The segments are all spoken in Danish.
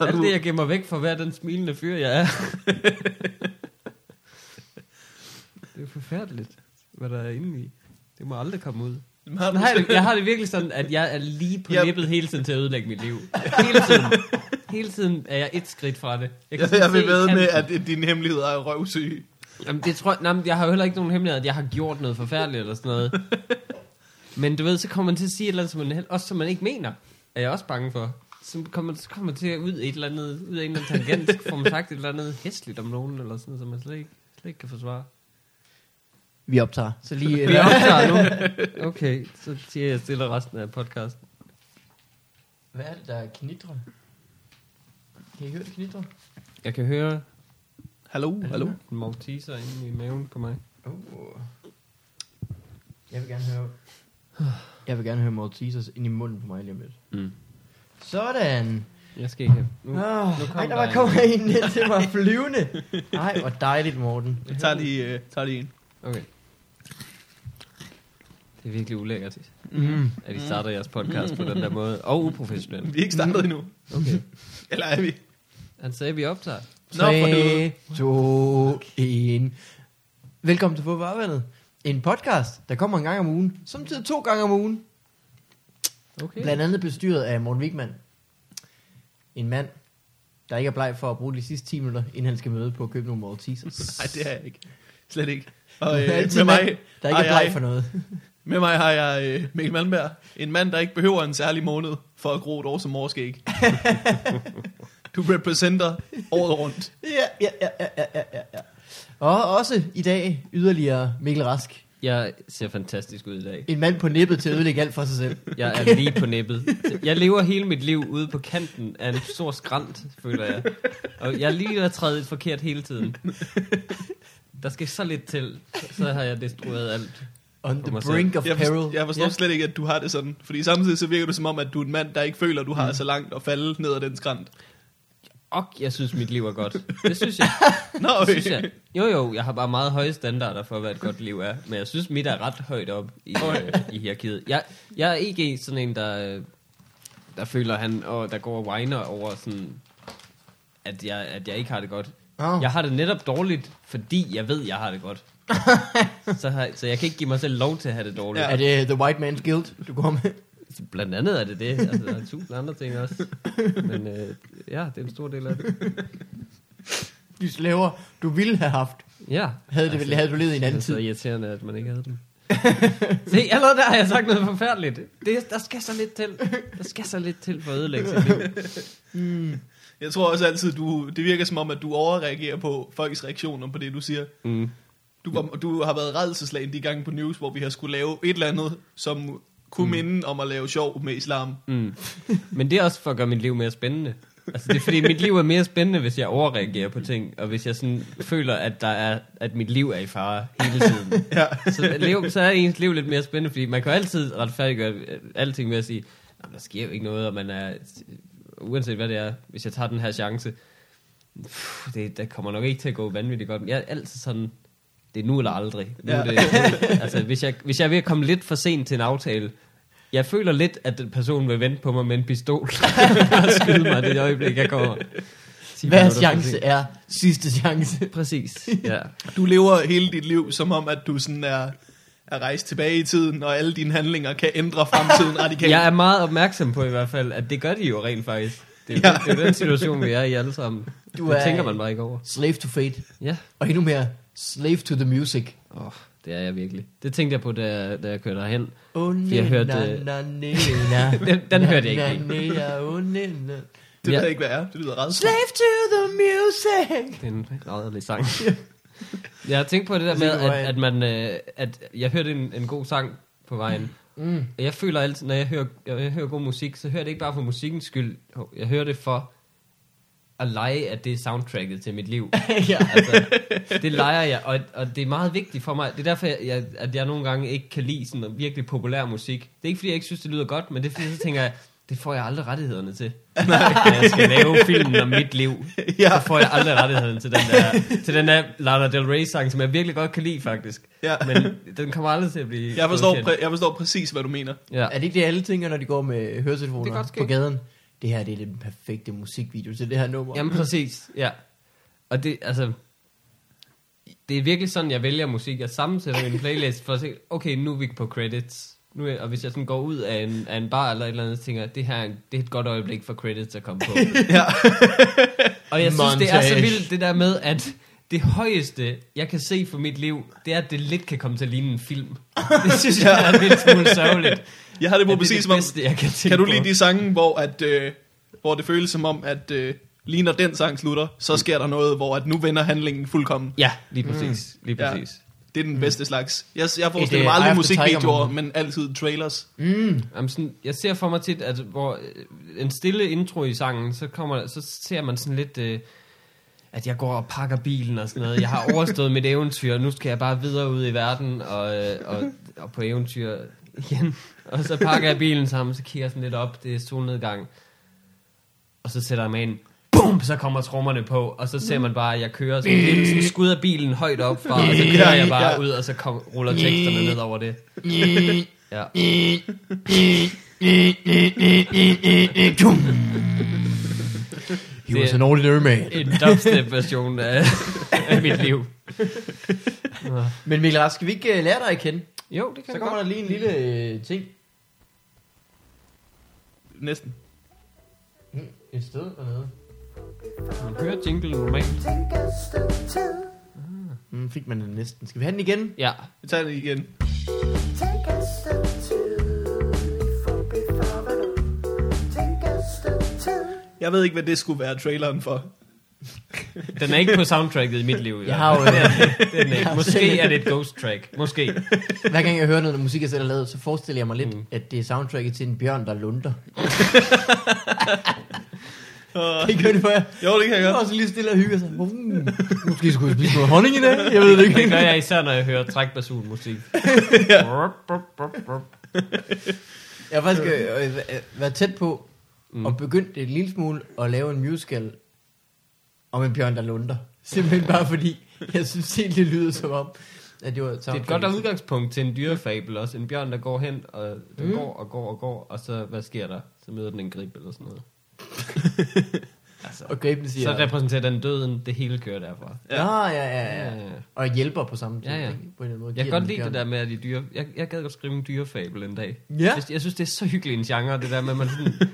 Alt det, jeg gemmer væk for hver den smilende fyr, jeg er. det er forfærdeligt, hvad der er inde i. Det må aldrig komme ud. Har jeg, det- jeg har det virkelig sådan, at jeg er lige på Ja. nippet hele tiden til at ødelægge mit liv. Hele tiden. Hele tiden er jeg et skridt fra det. Jeg, sådan jeg vil se ved med, at dine hemmeligheder er røvsyge. Jamen, det tror jeg, nej, jeg har jo heller ikke nogen hemmelighed, at jeg har gjort noget forfærdeligt eller sådan noget. Men du ved, så kommer man til at sige et eller andet, som man, også som man ikke mener, er jeg også bange for. Så kommer, så kommer man til at ud et eller andet, ud af en eller anden tangent, får man sagt et eller andet hæsligt om nogen, eller sådan noget, som man slet ikke, slet ikke kan forsvare. Vi optager. Så lige... Vi optager nu. Okay, så siger jeg stille resten af podcasten. Hvad er det, der knitrer? Kan I høre det knitrer? Jeg kan høre Hallo, hallo. en Malteser inde i maven på mig. Oh. Jeg vil gerne høre... Jeg vil gerne høre Maltesers ind i munden på mig lige om lidt. Mm. Sådan. Jeg skal ikke have. Nu, Oh, nu kom ej, der var kommet en ned til mig flyvende. Ej, hvor dejligt, Morten. Jeg tager lige, uh, tager lige en. Okay. Det er virkelig ulækkert, Mm. at I starter jeres podcast på den der måde. Og uprofessionelt. Vi er ikke startet endnu. Okay. Eller er vi? Han sagde, at vi optager. Nå, for helvede. 3, 2, 1. Velkommen til Fodboldvandet. En podcast, der kommer en gang om ugen. Samtidig to gange om ugen. Okay. Blandt andet bestyret af Morten Wigman. En mand, der ikke er bleg for at bruge de sidste 10 minutter, inden han skal møde på at købe nogle Maltesers. Nej, det er jeg ikke. Slet ikke. Og øh, altid med, en mand, mig, der ikke har er bleg for noget. med mig har jeg øh, Mikkel Malmberg. En mand, der ikke behøver en særlig måned for at gro et år som morskæg. du repræsenter året rundt. Ja, ja, ja, ja, ja, ja. Og også i dag yderligere Mikkel Rask. Jeg ser fantastisk ud i dag. En mand på nippet til at ødelægge alt for sig selv. Jeg er lige på nippet. Jeg lever hele mit liv ude på kanten af en stor skrant, føler jeg. Og jeg er lige at træde forkert hele tiden. Der skal så lidt til, så har jeg destrueret alt. On the selv. brink of Jeg peril. jeg forstår Ja. slet ikke, at du har det sådan. Fordi samtidig så virker du som om, at du er en mand, der ikke føler, at du har så langt at falde ned ad den skrant. Og jeg synes, mit liv er godt. Det synes jeg. Nå, Det okay. synes jeg. Jo, jo, jeg har bare meget høje standarder for, hvad et godt liv er. Men jeg synes, mit er ret højt op i, øh, i hierarkiet. Jeg, jeg er ikke sådan en, der, øh, der føler, han, og der går og whiner over sådan, at jeg, at jeg ikke har det godt. Oh. Jeg har det netop dårligt, fordi jeg ved, jeg har det godt. så, har, så jeg kan ikke give mig selv lov til at have det dårligt. Ja. Ja. Er det The White Man's Guild, du går med? Blandt andet er det det. Altså, der er tusind andre ting også. Men øh, ja, det er en stor del af det. De slaver, du ville have haft. Ja. Havde, det, havde du levet i en Det anden er så tid. irriterende, at man ikke havde dem. Se, allerede der har jeg sagt noget forfærdeligt. Det, der skal så lidt til. Der skal så lidt til for at ødelægge sit liv. Mm. Jeg tror også altid, du, det virker som om, at du overreagerer på folks reaktioner på det, du siger. Mm. Du, var, du har været redselslagen de gange på news, hvor vi har skulle lave et eller andet, som kunne mm. minde om at lave sjov med islam. Mm. Men det er også for at gøre mit liv mere spændende. Altså det er fordi, mit liv er mere spændende, hvis jeg overreagerer på ting, og hvis jeg sådan føler, at, der er, at mit liv er i fare hele tiden. Ja. Så, lev, så er ens liv lidt mere spændende, fordi man kan jo altid retfærdiggøre øh, alting ved at sige, "Nå, der sker jo ikke noget, og man er, uanset hvad det er, hvis jeg tager den her chance, pff, det, det kommer nok ikke til at gå vanvittigt godt. Men jeg er altid sådan, det er nu eller aldrig. Nu Ja. ja. det, altså, hvis, jeg, hvis jeg er ved at komme lidt for sent til en aftale, jeg føler lidt, at den person vil vente på mig med en pistol og skyde mig det øjeblik, jeg kommer. Hver chance er sidste chance. Præcis, ja. Du lever hele dit liv, som om, at du sådan er, er rejst tilbage i tiden, og alle dine handlinger kan ændre fremtiden radikalt. Jeg er meget opmærksom på i hvert fald, at det gør de jo rent faktisk. Det er, Ja. det er jo den situation, vi er i alle sammen. Du Du det er- tænker man bare ikke over. Slave to fate. Ja, Og endnu mere, slave to the music. oh, det er jeg virkelig. Det tænkte jeg på, da, jeg- da jeg kørte derhen. Oh, jeg hørte, na, na, na, na. Den- den Na, hørte jeg ikke na, na, oh, na, na. Det Ja. ved jeg ikke, hvad er. Det lyder ret Slave to the music. Det er en rædderlig sang. jeg har tænkt på det der med, at, at, man, øh, at jeg hørte en, en god sang på vejen. Mm. Og Jeg føler altid, når jeg hører, jeg hører god musik, så hører jeg det ikke bare for musikkens skyld. Jeg hører det for at lege, at det er soundtracket til mit liv. ja. Altså, det leger jeg, og, og det er meget vigtigt for mig. Det er derfor, jeg, jeg, at jeg nogle gange ikke kan lide sådan virkelig populær musik. Det er ikke, fordi jeg ikke synes, det lyder godt, men det er fordi, så tænker jeg, det får jeg aldrig rettighederne til. Når jeg skal lave filmen om mit liv, Ja. så får jeg aldrig rettighederne til den der, til den der Lana Del Rey sang, som jeg virkelig godt kan lide faktisk. Ja. Men den kommer aldrig til at blive Jeg forstår, præ- jeg forstår præcis, hvad du mener. Ja. Er det ikke det, alle tænker, når de går med høretelefoner på gaden? Det her det er den perfekte musikvideo til det her nummer. Jamen præcis, ja. Og det, altså, det er virkelig sådan, jeg vælger musik. Jeg sammensætter en playlist for at se, okay, nu er vi på credits. Nu er, og hvis jeg sådan går ud af en, af en bar eller et eller andet, så tænker jeg, det her er det er et godt øjeblik for credits at komme på. Ja. og jeg synes, det er så Montage. vildt, det der med, at det højeste, jeg kan se for mit liv, det er, at det lidt kan komme til at ligne en film. Det synes jeg er en lille smule sørgeligt. Jeg har det på det er præcis det som om, bedste, jeg kan kan du lide de sange, hvor, at, øh, hvor det føles som om, at øh, lige når den sang slutter, så sker der noget, hvor at nu vender handlingen fuldkommen. Ja, lige præcis. Lige Ja. præcis. Det er den bedste slags. Jeg, jeg forestiller mig aldrig musikvideoer, men altid trailers. Mm. Jamen sådan, jeg ser for mig tit, at hvor øh, en stille intro i sangen, så, kommer, så ser man sådan lidt, øh, at jeg går og pakker bilen og sådan noget. Jeg har overstået mit eventyr, og nu skal jeg bare videre ud i verden og, øh, og, og på eventyr igen. Og så pakker jeg bilen sammen, så kigger jeg sådan lidt op, det er solnedgang. Og så sætter jeg mig ind, bum, så kommer trommerne på, og så ser man bare, at jeg kører sådan, lidt sådan skud af bilen højt op fra, og så kører jeg bare ud, og så kom, ruller teksterne ned over det. Ja. He was an ordinary man. en dubstep version af, af mit liv. Men Mikkel Rask, skal vi ikke uh, lære dig at kende? Jo, det kan Så kommer godt. der lige en lille uh, ting. Næsten. Et sted dernede. Man hører jingle normalt. Mm, fik man den næsten. Skal vi have den igen? Ja, Vi tager det igen. Jeg ved ikke, hvad det skulle være traileren for. Den er ikke på soundtracket i mit liv. Jeg har jo, uh, Den er ikke. har Måske er det et ghost track. Måske. hver gang jeg hører noget musik, jeg selv har lavet, så forestiller jeg mig lidt, Mm. at det er soundtracket til en bjørn, der lunder. Uh, Kan I gøre det for jer? jo, det kan jeg Og godt. så lige stille og hygge sig. Mm. Måske skulle jeg spise noget honning i dag. Jeg ved det ikke. Det gør jeg især, når jeg hører trækbasun musik. Jeg har faktisk øh, øh, været tæt på mm. og begyndt en lille smule at lave en musical om en bjørn, der lunder. Simpelthen bare fordi, jeg synes helt, det lyder som om, at det var Det er et godt udgangspunkt til en dyrefabel også. En bjørn, der går hen, og den Mm. går og går og går, og så, hvad sker der? Så møder den en grib eller sådan noget. altså, Og griben siger, så repræsenterer den døden, det hele kører derfra. ja. ja, ja, ja, Ja, ja. ja. Og hjælper på samme tid. Ja, ja. ikke? På en eller anden måde. Jeg kan godt lide bjørn. det der med, at de dyre... Jeg, jeg gad godt skrive en dyrefabel en dag. Ja. Jeg, jeg synes, det er så hyggelig en genre, det der med, at man sådan...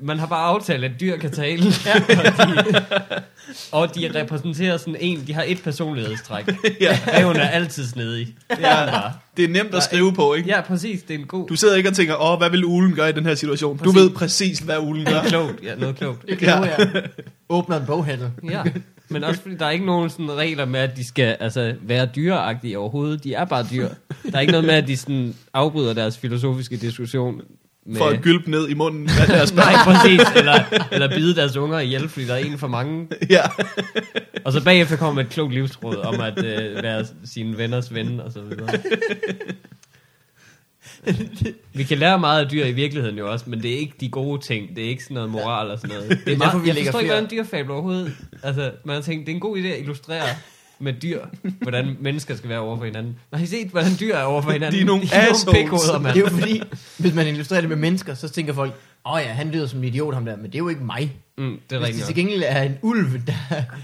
Man har bare aftalt, at dyr kan tale. Ja. og, de, og de repræsenterer sådan en... De har et personlighedstræk. Ja. Reven er altid snedig. Det er den bare. Det er nemt at skrive på, ikke? Ja, præcis. Det er en god... Du sidder ikke og tænker, åh, hvad vil ulen gøre i den her situation? Du Præcis. ved præcis, hvad ulen gør. klogt. Ja, noget klogt. Det ja. jeg. Åbner en boghandel. Ja, men også fordi der er ikke nogen sådan regler med, at de skal altså, være dyreagtige overhovedet. De er bare dyr. Der er ikke noget med, at de sådan afbryder deres filosofiske diskussion. Med, For at gylpe ned i munden af deres børn. Nej, præcis. Eller, eller bide deres unger ihjel, fordi der er en for mange. Ja. Og så bagefter kommer et klogt livsråd om at øh, være sine venners ven og så videre. Vi kan lære meget af dyr i virkeligheden jo også, men det er ikke de gode ting. Det er ikke sådan noget moral og sådan noget. Det er meget, vi jeg forstår ikke, hvordan dyrfabel overhovedet... Altså, man har tænkt, det er en god idé at illustrere med dyr, hvordan mennesker skal være over for hinanden. Har I set, hvordan dyr er over for hinanden? De er nogle de er nogle pikhoveder, mand. Det er jo fordi, hvis man illustrerer det med mennesker, så tænker folk, åh oh ja, han lyder som en idiot ham der, men det er jo ikke mig. Mm, det er Hvis det til gengæld er en ulv, der...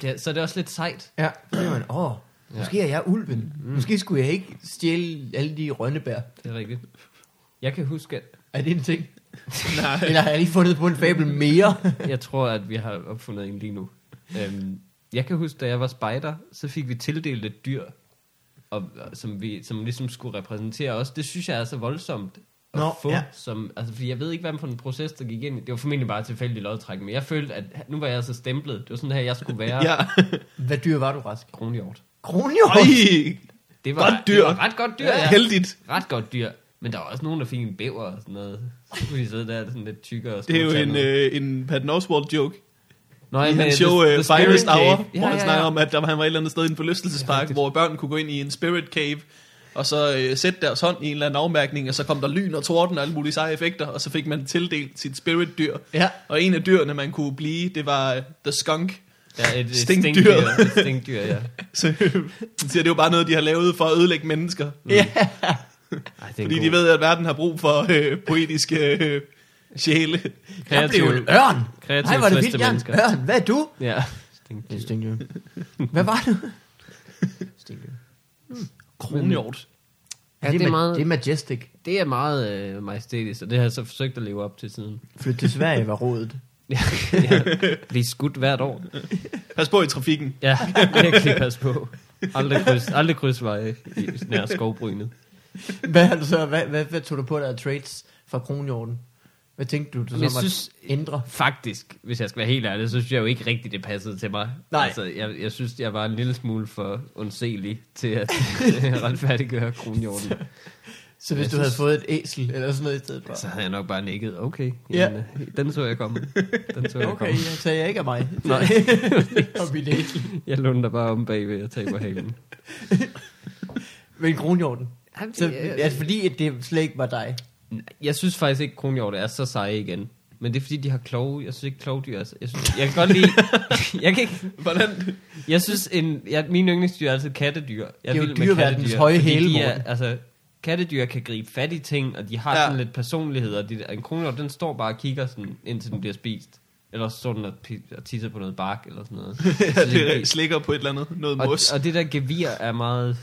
Det er, så er det også lidt sejt. Ja, så tænker man, åh, oh, måske er jeg ulven. Måske skulle jeg ikke stjæle alle de rønnebær. Det er rigtigt. Jeg kan huske, at Er det en ting? Nej. Eller har jeg lige fundet på en fabel mere? jeg tror, at vi har opfundet en lige nu. Øhm, jeg kan huske, da jeg var spejder, så fik vi tildelt et dyr, og, som, vi, som ligesom skulle repræsentere os. Det synes jeg er så voldsomt at Nå, få. ja. Som, altså, fordi jeg ved ikke, hvad for en proces, der gik ind. i- Det var formentlig bare tilfældig lodtræk, men jeg følte, at nu var jeg så stemplet. Det var sådan her, jeg skulle være ja. Ja. Hvad dyr var du, Rask? kronhjort. Kronhjort? Det var, Godt dyr. Det var ret godt dyr, ja. Heldigt. Ret godt dyr. Men der var også nogen, der fik en bæver og sådan noget. Så kunne de sidde der sådan lidt tykkere. og Det er jo en, øh, en Patton Oswalt joke. Nå, I hans The- show The Spirit Finest Cave. Hour, hvor han snakker om, at der var, han var et eller andet sted i en forlystelsespark, rigtigt. hvor børn kunne gå ind i en spirit cave, og så øh, sætte deres hånd i en eller anden afmærkning, og så kom der lyn og torden og alle mulige seje effekter, og så fik man tildelt sit spirit-dyr. Ja. Og en af dyrene, man kunne blive, det var øh, The Skunk. Ja, et, et Stinkdyr. stinkdyr. Et stinkdyr, ja. Så øh, siger, det er jo bare noget, de har lavet for at ødelægge mennesker. Ja. Ej, Fordi god- de ved, at verden har brug for øh, poetiske øh, sjæle. Jeg blev en ørn. kreativt Nej, var det vildt, Jan. mennesker. Ørn, hvad er du? Ja. Det er stinkdyr. Hvad var det? Stinkdyr. Kronhjort. Ja, det, er meget- det er majestic. Det er meget øh, majestætisk, og det har jeg så forsøgt at leve op til siden. Flyt til Sverige var rådet. Ja, ja. Blive skudt hvert år. Pas på i trafikken. Ja, virkelig pas på. Aldrig kryds, aldrig krydsveje i nær skovbrynet. Hvad, har du så, hvad, hvad, hvad tog du på dig af trades fra kronhjorten? Hvad tænkte du, du så Jamen, jeg måtte synes- ændre? Faktisk, hvis jeg skal være helt ærlig, så synes jeg jo ikke rigtigt, det passede til mig. Nej. Altså, jeg, jeg synes, jeg var en lille smule for undselig til at retfærdiggøre kronhjorten. Så hvis Jeg du havde synes- fået et æsel eller sådan noget i stedet for? Så havde jeg nok bare nikket, okay, Ja. jamen, øh, den så jeg komme. Den så jeg Okay, komme. sagde jeg ikke af mig. Nej. Og mit æsel. Jeg lunder bare om bagved og taber halen. Men kronhjorten. Jamen, Så, det er- altså, fordi at det slet ikke var dig. Jeg synes faktisk ikke, kronhjorte er så seje igen. Men det er fordi, de har kloge. Jeg synes ikke, klovdyr er... så- Jeg, synes, jeg kan godt lide... jeg kan ikke... Hvordan? Jeg synes, en, jeg, mine yndlingsdyr er altid kattedyr. Jeg Det er jo kattedyr, høje hæle, de er, altså, Kattedyr kan gribe fat i ting, og de har Ja. sådan lidt personlighed. Og de, en kronhjort, den står bare og kigger, sådan, indtil den bliver spist. Eller så står den og, tisser på noget bark, eller sådan noget. Ja, det slikker på et eller andet, noget og, mos. og det der gevir er meget...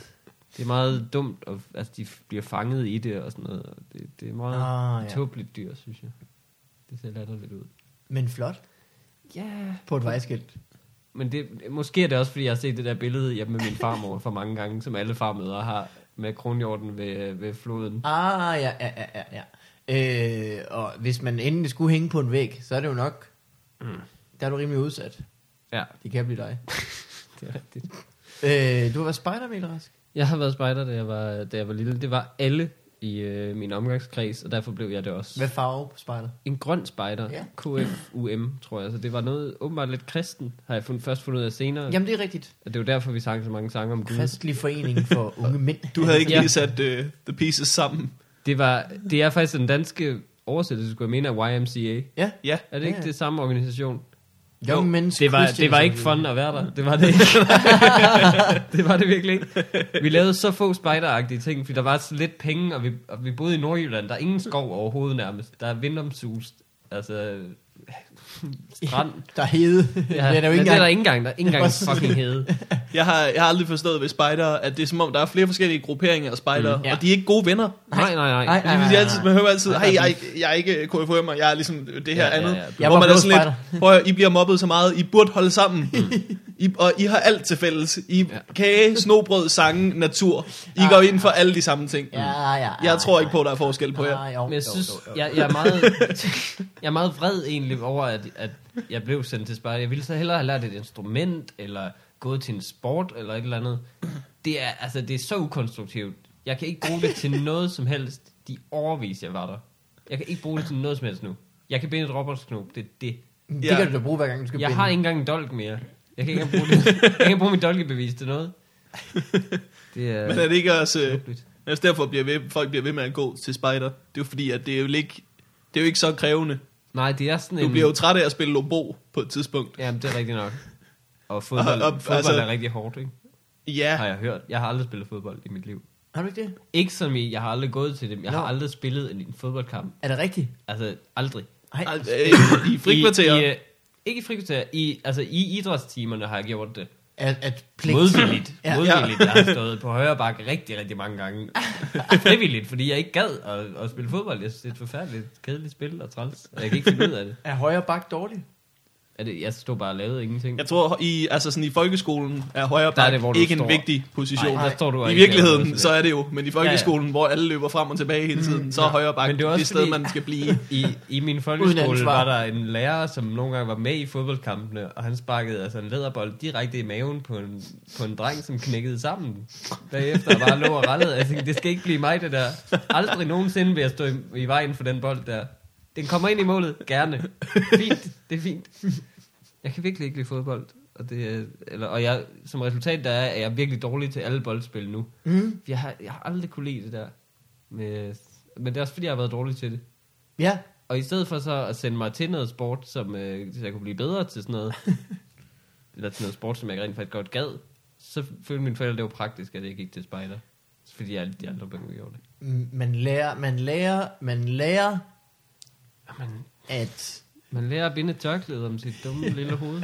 Det er meget dumt, og altså, de bliver fanget i det og sådan noget. Og det, det er meget Ah, ja. tåbeligt dyr, synes jeg. Det ser latterligt ud. Men flot. Ja, På et vejskilt. men det, måske er det også, fordi jeg har set det der billede hjemme med min farmor for mange gange, som alle farmødre har, med kronhjorten ved, ved floden. Ah, ja, ja, ja, ja. Øh, og hvis man endelig skulle hænge på en væg, så er det jo nok... Mm. Der er du rimelig udsat. Ja, De kan blive dig. det er rigtigt. Øh, du har været spejder, Mikkel Rask. Jeg har været spejder, da jeg var, da jeg var lille. Det var alle i øh, min omgangskreds, og derfor blev jeg det også. Hvad farve på spejder? En grøn spejder. Ja. KFUM, tror jeg. Så det var noget åbenbart lidt kristen, har jeg fund, først fundet ud af senere. Jamen, det er rigtigt. Og det var derfor, vi sang så mange sange om Gud. Kristelig forening for unge mænd. Du havde ikke Ja. lige sat uh, the pieces sammen. Det, var, det er faktisk den danske oversættelse, skulle jeg mene, af YMCA. Ja. Ja, Er det ikke Ja. det samme organisation? Young Men's det var, det var ikke fun at være der. Det var det ikke. det var det virkelig ikke. Vi lavede så få spejderagtige ting, fordi der var så lidt penge, og vi, og vi boede i Nordjylland. Der er ingen skov overhovedet nærmest. Der er vindomsust. Altså, strand. Der er hede. Ja, det er der jo ikke det er der engang. ikke engang. Der er ikke engang fucking hede. jeg har, jeg har aldrig forstået ved spejdere, at det er som om, der er flere forskellige grupperinger af spejdere, Mm. mm, Ja. og de er ikke gode venner. Nej, nej, nej. Nej, Det vil sige altid, man hører altid, Nej, hey, jeg, er- jeg er ikke KFUM'er, jeg er ligesom det her Ja, ja, andet. ja. Jeg Hvor man er sådan lidt, prøv at, I bliver mobbet så meget, I burde holde sammen. I, og I har alt til fælles. I Ja. kage, snobrød, sange, natur. I Ja. går ind for alle de samme ting. Ja, ja, ja. Jeg tror ikke på, at der er forskel på jer. Ah, jo, Men jeg jo, synes, jo, jo. jeg, jeg, er meget, jeg er meget vred egentlig over, at, at jeg blev sendt til spejder. Jeg ville så hellere have lært et instrument, eller gået til en sport, eller et eller andet. Det er, altså, det er så ukonstruktivt. Jeg kan ikke bruge det til noget som helst. De overvis, jeg var der. Jeg kan ikke bruge det til noget som helst nu. Jeg kan binde et robotsknop, det er det. Det Ja. kan du da bruge, hver gang du skal Jeg binde. har ikke engang en dolk mere. Jeg kan ikke bruge, det. Jeg kan ikke bruge mit dolkebevis til noget. Det er, Men er det ikke også... Øh, tåbeligt. altså derfor bliver ved, folk bliver ved med at gå til spejder. Det er jo fordi, at det er jo ikke, det er jo ikke så krævende. Nej, det er sådan Du en... bliver jo træt af at spille lobo på et tidspunkt. Jamen, det er rigtigt nok. Og fodbold, Og- og- fodbold altså- er rigtig hårdt, ikke? Ja, Har jeg hørt. Jeg har aldrig spillet fodbold i mit liv. Har du ikke det? Ikke som i, jeg har aldrig gået til dem. Jeg Nå. har aldrig spillet en, en fodboldkamp. Er det rigtigt? Altså, aldrig. Nej. Al- øh, i frikvarterer. I, i, øh, ikke i frikvarter. I, altså, i idrætstimerne har jeg gjort det. At, at pligt. Modvilligt. Ja. Modvilligt. Jeg har stået på højre bakke rigtig, rigtig mange gange. Frivilligt, fordi jeg ikke gad at, at spille fodbold. Jeg synes, det er et forfærdeligt, kedeligt spil og træls. Og jeg kan ikke finde ud af det. Er højre bak dårlig? Er det jeg stod bare og lavede ingenting. Jeg tror, i, altså sådan i folkeskolen er højre bak det, ikke en står. vigtig position. Nej, står du I virkeligheden, noget så er det jo. Men i folkeskolen, Ja, ja. hvor alle løber frem og tilbage hele tiden, så er højre bak Men det det, er også det sted, man skal blive. I, I min folkeskole var der en lærer, som nogle gange var med i fodboldkampene, og han sparkede altså en læderbold direkte i maven på en, på en dreng, som knækkede sammen bagefter og bare lå og rallede. Jeg tænkte, det skal ikke blive mig, det der. Aldrig nogensinde vil jeg stå i, i vejen for den bold der. Den kommer ind i målet, gerne. Fint, det er fint. Jeg kan virkelig ikke lide fodbold. Og, det, er- eller, og jeg, som resultat der er, er jeg virkelig dårlig til alle boldspil nu. Mm. Jeg har, jeg har aldrig kunne lide det der. Med, men det er også fordi, jeg har været dårlig til det. Ja, Og i stedet for så at sende mig til noget sport, som øh, så jeg kunne blive bedre til sådan noget, eller til noget sport, som jeg rent faktisk godt gad, så følte mine forældre, det var praktisk, at jeg gik til spejder. Fordi jeg, de andre børn gjorde det. Mm, man lærer, man lærer, man lærer, Jamen, at man lærer at binde et tørklæde om sit dumme lille hoved.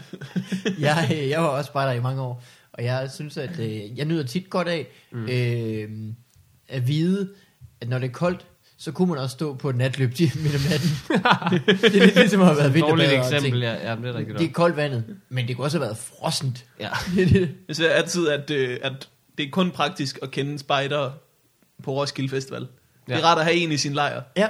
jeg, jeg var også spejder i mange år, og jeg synes, at øh, jeg nyder tit godt af mm. øh, at vide, at når det er koldt, så kunne man også stå på et natløb midt om natten. det er lidt ligesom at have været vinterbader og eksempel, ja, ja, det er rigtigt. Det er koldt vandet, men det kunne også have været frossent. Ja. Jeg siger altid, at, øh, at det er kun praktisk at kende spider på Roskilde Festival. Ja. Det er rart at have en i sin lejr, ja,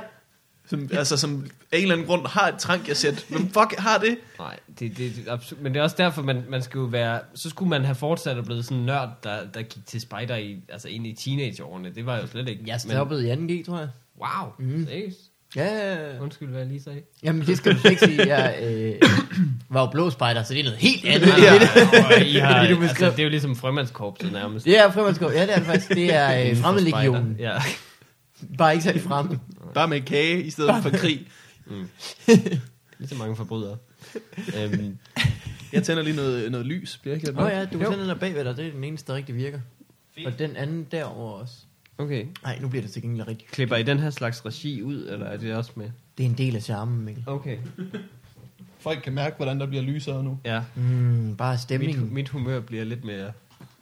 som, altså, som af en eller anden grund har et trankjasæt. Hvem fuck har det? Nej, det, det, det er absurd. Men det er også derfor, man, man skal jo være... Så skulle man have fortsat og blevet sådan en nørd, der, der gik til spejder i, altså ind i teenageårene. Det var jo slet ikke... jeg stoppede i 2G, tror jeg. Men, wow, mm. seriøst? Ja, Undskyld, hvad jeg lige sagde. jamen det skal du ikke sige. Jeg øh, var jo blå spejder, så det er noget helt andet. Ja. Ja, I har, Det, altså, det er jo ligesom frømandskorpset nærmest. Det er fremmedskov. Ja, det er det faktisk. Det er øh, for fremmedlegionen. Ja. Bare ikke særlig fremme. Bare med kage i stedet for krig. Lige så mange forbrydere. øhm, Jeg tænder lige noget, noget lys. Bliver ikke Åh oh, ja, du kan Jo. sende den der bagved dig. Det er den eneste, der rigtig virker. Fint. Og den anden derover også. okay. Nej, nu bliver det til gengæld rigtig. Klipper I den her slags regi ud, eller er det også med? Det er en del af charmen, Mikkel. Okay. Folk kan mærke, hvordan der bliver lysere nu. Ja, Mm, bare mit, stemningen. mit humør bliver lidt mere...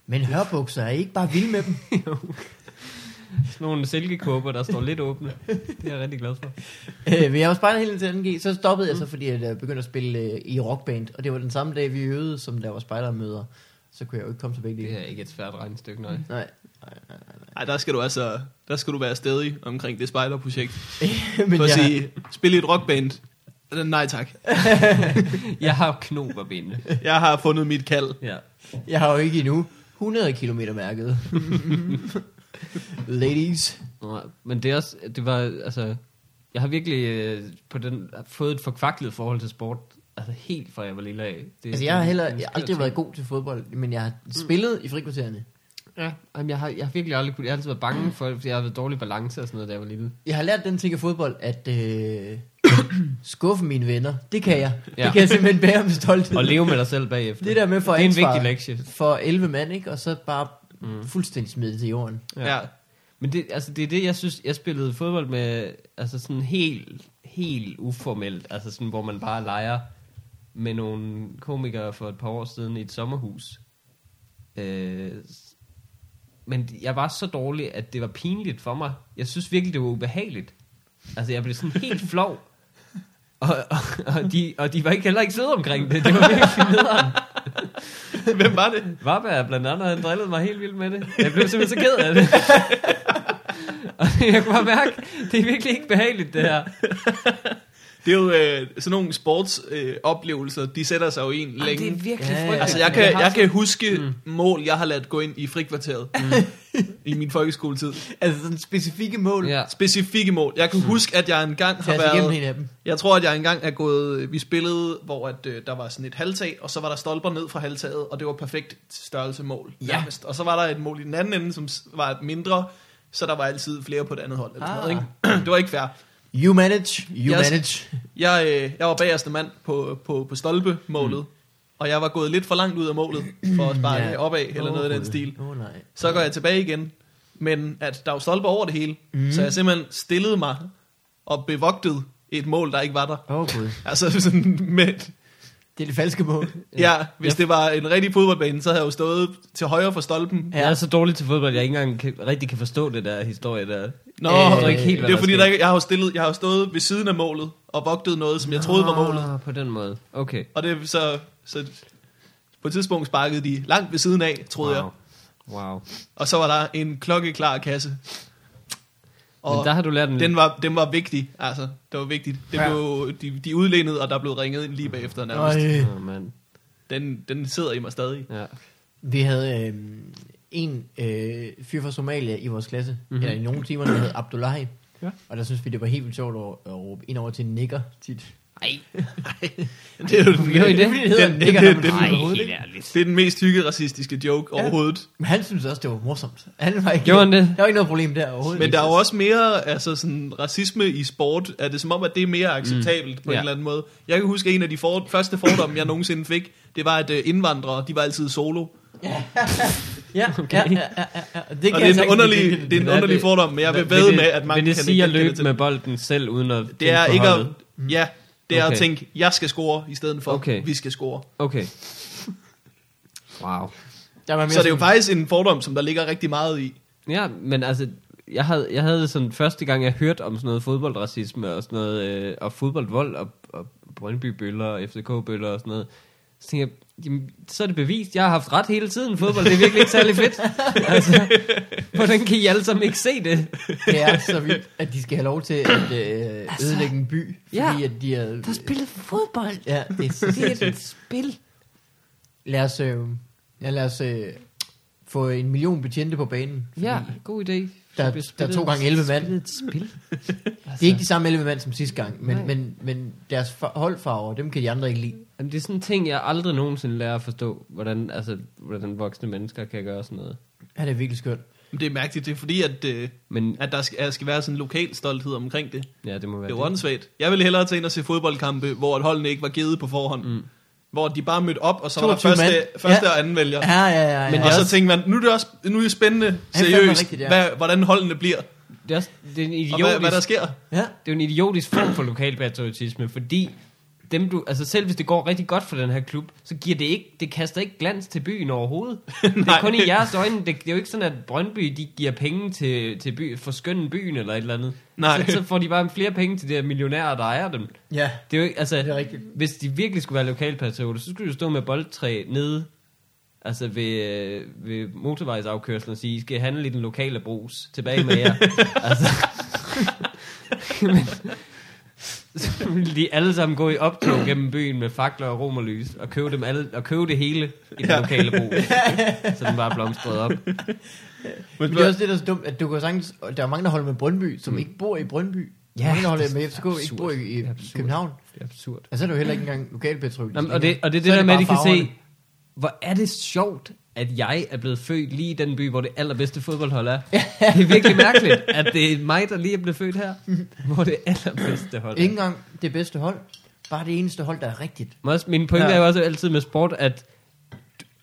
Men hørbukser, er I ikke bare vilde med dem? Sådan nogle silkekåber, der står lidt åbne. Det er jeg rigtig glad for. øh, men jeg var spejder helt til 2G. Så stoppede jeg så, fordi jeg øh, begyndte at spille øh, i rockband. Og det var den samme dag, vi øvede, som der var spejdermøder. Så kunne jeg jo ikke komme til begge Det er ikke et svært regnestykke, nej. Nej. nej, nej, Ej, der skal du altså der skal du være stedig omkring det spejderprojekt. nej. Men For at jeg, sige, spil i et rockband. Nej tak. Jeg har knoberbenene. Jeg har fundet mit kald. Ja. jeg har jo ikke endnu 100 km mærket. Ladies. Nej, Men det er også, det var, altså, jeg har virkelig øh, på den, fået et forkvaklet forhold til sport, altså helt fra jeg var lille af. Det, Altså, jeg har heller er jeg har aldrig ting. været god til fodbold, men jeg har spillet i frikvartererne. Ja, jamen, jeg har, jeg har virkelig aldrig kunne, jeg har altid været bange for det, fordi jeg har været dårlig balance og sådan noget, da jeg var lille. Jeg har lært den ting af fodbold, at øh, skuffe mine venner, det kan jeg. Ja. Ja. Det kan jeg simpelthen bære med stolthed. Og leve med dig selv bagefter. Det der med for det er en ansvar vigtig lektie. for 11 mand, ikke? Og så bare mm. fuldstændig smide det til jorden. Ja. Men det, altså, det er det, jeg synes, jeg spillede fodbold med, altså sådan helt, helt uformelt, altså sådan, hvor man bare leger med nogle komikere for et par år siden i et sommerhus. Øh, men jeg var så dårlig, at det var pinligt for mig. Jeg synes virkelig, det var ubehageligt. Altså, jeg blev sådan helt flov. Og, og, og, de, og de var ikke heller ikke søde omkring det. Det var virkelig nederen. Hvem var det? Varberg blandt andet, han drillede mig helt vildt med det. Jeg blev simpelthen så ked af det. og jeg kunne bare mærke, det er virkelig ikke behageligt, det her. Det er jo øh, sådan nogle sportsoplevelser, øh, oplevelser, de sætter sig jo i en længe. det er virkelig Ja, frygteligt. Altså, jeg Jeg kan, jeg kan huske mm. mål, jeg har ladet gå ind i frikvarteret mm. i min folkeskoletid. Altså sådan specifikke mål. Ja. Specifikke mål. Jeg kan huske, at jeg engang har været... en af dem. Jeg tror, at jeg engang er gået... Vi spillede, hvor at, øh, der var sådan et halvtag, og så var der stolper ned fra halvtaget, og det var perfekt størrelse mål. Ja. nærmest. Og så var der et mål i den anden ende, som var et mindre, så der var altid flere på det andet hold. Eller Ah. noget, ikke? det var ikke fair. You manage, you Jeg- manage. Jeg, øh, jeg var bagerste mand på, på, på stolpemålet, mm. og jeg var gået lidt for langt ud af målet, for at sparke Ja. opad, eller Åh, noget af den stil. Oh, nej. Så går jeg tilbage igen, men at der var stolper over det hele, mm. så jeg simpelthen stillede mig og bevogtede et mål, der ikke var der. Åh oh, gud. Altså sådan med, Det er det falske mål. ja, hvis Jeg- det var en rigtig fodboldbane, så havde jeg jo stået til højre for stolpen. Jeg er så dårlig til fodbold, at jeg ikke engang kan, rigtig kan forstå det der historie der. Nå, Øh, forstår ikke helt, det er fordi, der ikke, jeg har stillet, jeg har stået ved siden af målet og vogtet noget, som jeg troede var målet. Ah, på den måde. Okay. Og det er så, så på et tidspunkt sparkede de langt ved siden af, troede wow. jeg. Wow. Og så var der en klokkeklar kasse. Og Men der har du lært en... den var, den var vigtig, altså, det var vigtigt. Det Ja. blev, de, de udlænede, og der blev ringet ind lige bagefter nærmest. Øj. Oh, man. Den, den sidder i mig stadig. Ja. Vi havde øh, en øh, fyr fra Somalia i vores klasse, Mhm. mm-hmm. eller i nogle timer, der hed Abdullahi. Ja. Og der synes vi, det var helt vildt sjovt at, at råbe ind over til en nigger tit. Ej, Det er jo den, Jo, det. Det er det hedder den- Nikker, det- man det- ikke? det er den mest hygge racistiske joke Ja. overhovedet. Men han synes også, det var morsomt. Han var ikke, Gjorde han det? Der var ikke noget problem der overhovedet. Men der er jo også mere altså sådan, racisme i sport. Er det som om, at det er mere acceptabelt mm. på Ja. en eller anden måde? Jeg kan huske, at en af de for, første fordomme, jeg nogensinde fik, det var, at øh, indvandrere, de var altid solo. Ja, ja, ja, ja, ja, ja. Det Og kan det er en underlig, sagtens det er en er underlig det? fordom, men jeg vil ved det- med, at mange Vil det kan sige at ikke løbe med bolden selv, uden at Det er ikke at, ja, det er okay. At tænke, jeg skal score, i stedet for, Okay. vi skal score. Okay. Wow. Mere Så det er jo faktisk en fordom, som der ligger rigtig meget i. Ja, men altså, jeg havde, jeg havde sådan første gang, jeg hørte om sådan noget fodboldracisme og sådan noget, øh, og fodboldvold og, og Brøndby-bøller og FCK-bøller og sådan noget. Så tænkte jeg, jamen, så er det bevist. Jeg har haft ret hele tiden. Fodbold, det er virkelig ikke særlig fedt. altså, hvordan kan I alle sammen ikke se det? Det er så vildt, at de skal have lov til at øh, Altså, ødelægge en by, fordi ja. at de er... Der er spillet fodbold. Ja, det er, Det er et spil. Lad os, øh, ja, lad os øh, få en million betjente på banen. Fordi Ja, god idé. Der- der er to gange 11 mand. et spil. Det er ikke de samme 11 mand som sidste gang, men, Nej. men, men deres holdfarver, dem kan de andre ikke lide. Jamen, det er sådan en ting, jeg aldrig nogensinde lærer at forstå, hvordan, altså, hvordan voksne mennesker kan gøre sådan noget. Ja, det er virkelig skørt. Men det er mærkeligt, det er fordi, at, øh, Men at der skal, at skal være sådan en lokal stolthed omkring det. ja, det må være Det er jo åndssvagt. Jeg ville hellere tage ind og se fodboldkampe, hvor at holdene ikke var givet på forhånd. Mm. Hvor de bare mødte op, og så var der 22 første, mand. første Ja. og anden vælger. Ja, ja, ja. ja. Men og så også- tænker man, nu er det også nu er det spændende, seriøst, rigtigt, ja. hvad, hvordan holdene bliver, Det er, også, det er en og idiotisk, hvad, hvad der sker. ja. det er en idiotisk form for lokalpatriotisme, fordi dem du, altså selv hvis det går rigtig godt for den her klub, så giver det ikke, det kaster ikke glans til byen overhovedet. det er kun i jeres øjne, det, det er jo ikke sådan, at Brøndby, de giver penge til, til by, for skønnen byen eller et eller andet. Nej. Så, så får de bare flere penge til de her millionærer, der ejer dem. ja, Det er jo ikke, altså, det er rigtigt. hvis de virkelig skulle være lokalpatrioter, så skulle de stå med boldtræ nede altså ved, øh, ved motorvejsafkørslen og sige, I skal handle i den lokale brus. Tilbage med jer. altså, men, så ville de alle sammen gå i optog gennem byen med fakler og romerlys og købe, dem alle, og købe det hele i den Ja. lokale brus. så den bare blomstrede op. Men, Men det er også det, der er så dumt, at du kan sagtens, og der er mange, der holder med Brøndby, som ikke bor i Brøndby. Ja, mange, der holder er med FCK, ikke absurd. bor i, i Det er absurd. København. Det er absurd. Altså, så er jo heller ikke engang lokalpatrulje. Og, det, og det er det der med, at de kan farverne. se, hvor er det sjovt, at jeg er blevet født lige i den by, hvor det allerbedste fodboldhold er. Det er virkelig mærkeligt, at det er mig, der lige er blevet født her, hvor det allerbedste hold Ikke er. engang det bedste hold. Bare det eneste hold, der er rigtigt. Også- Min pointe Ja. er jo også altid med sport, at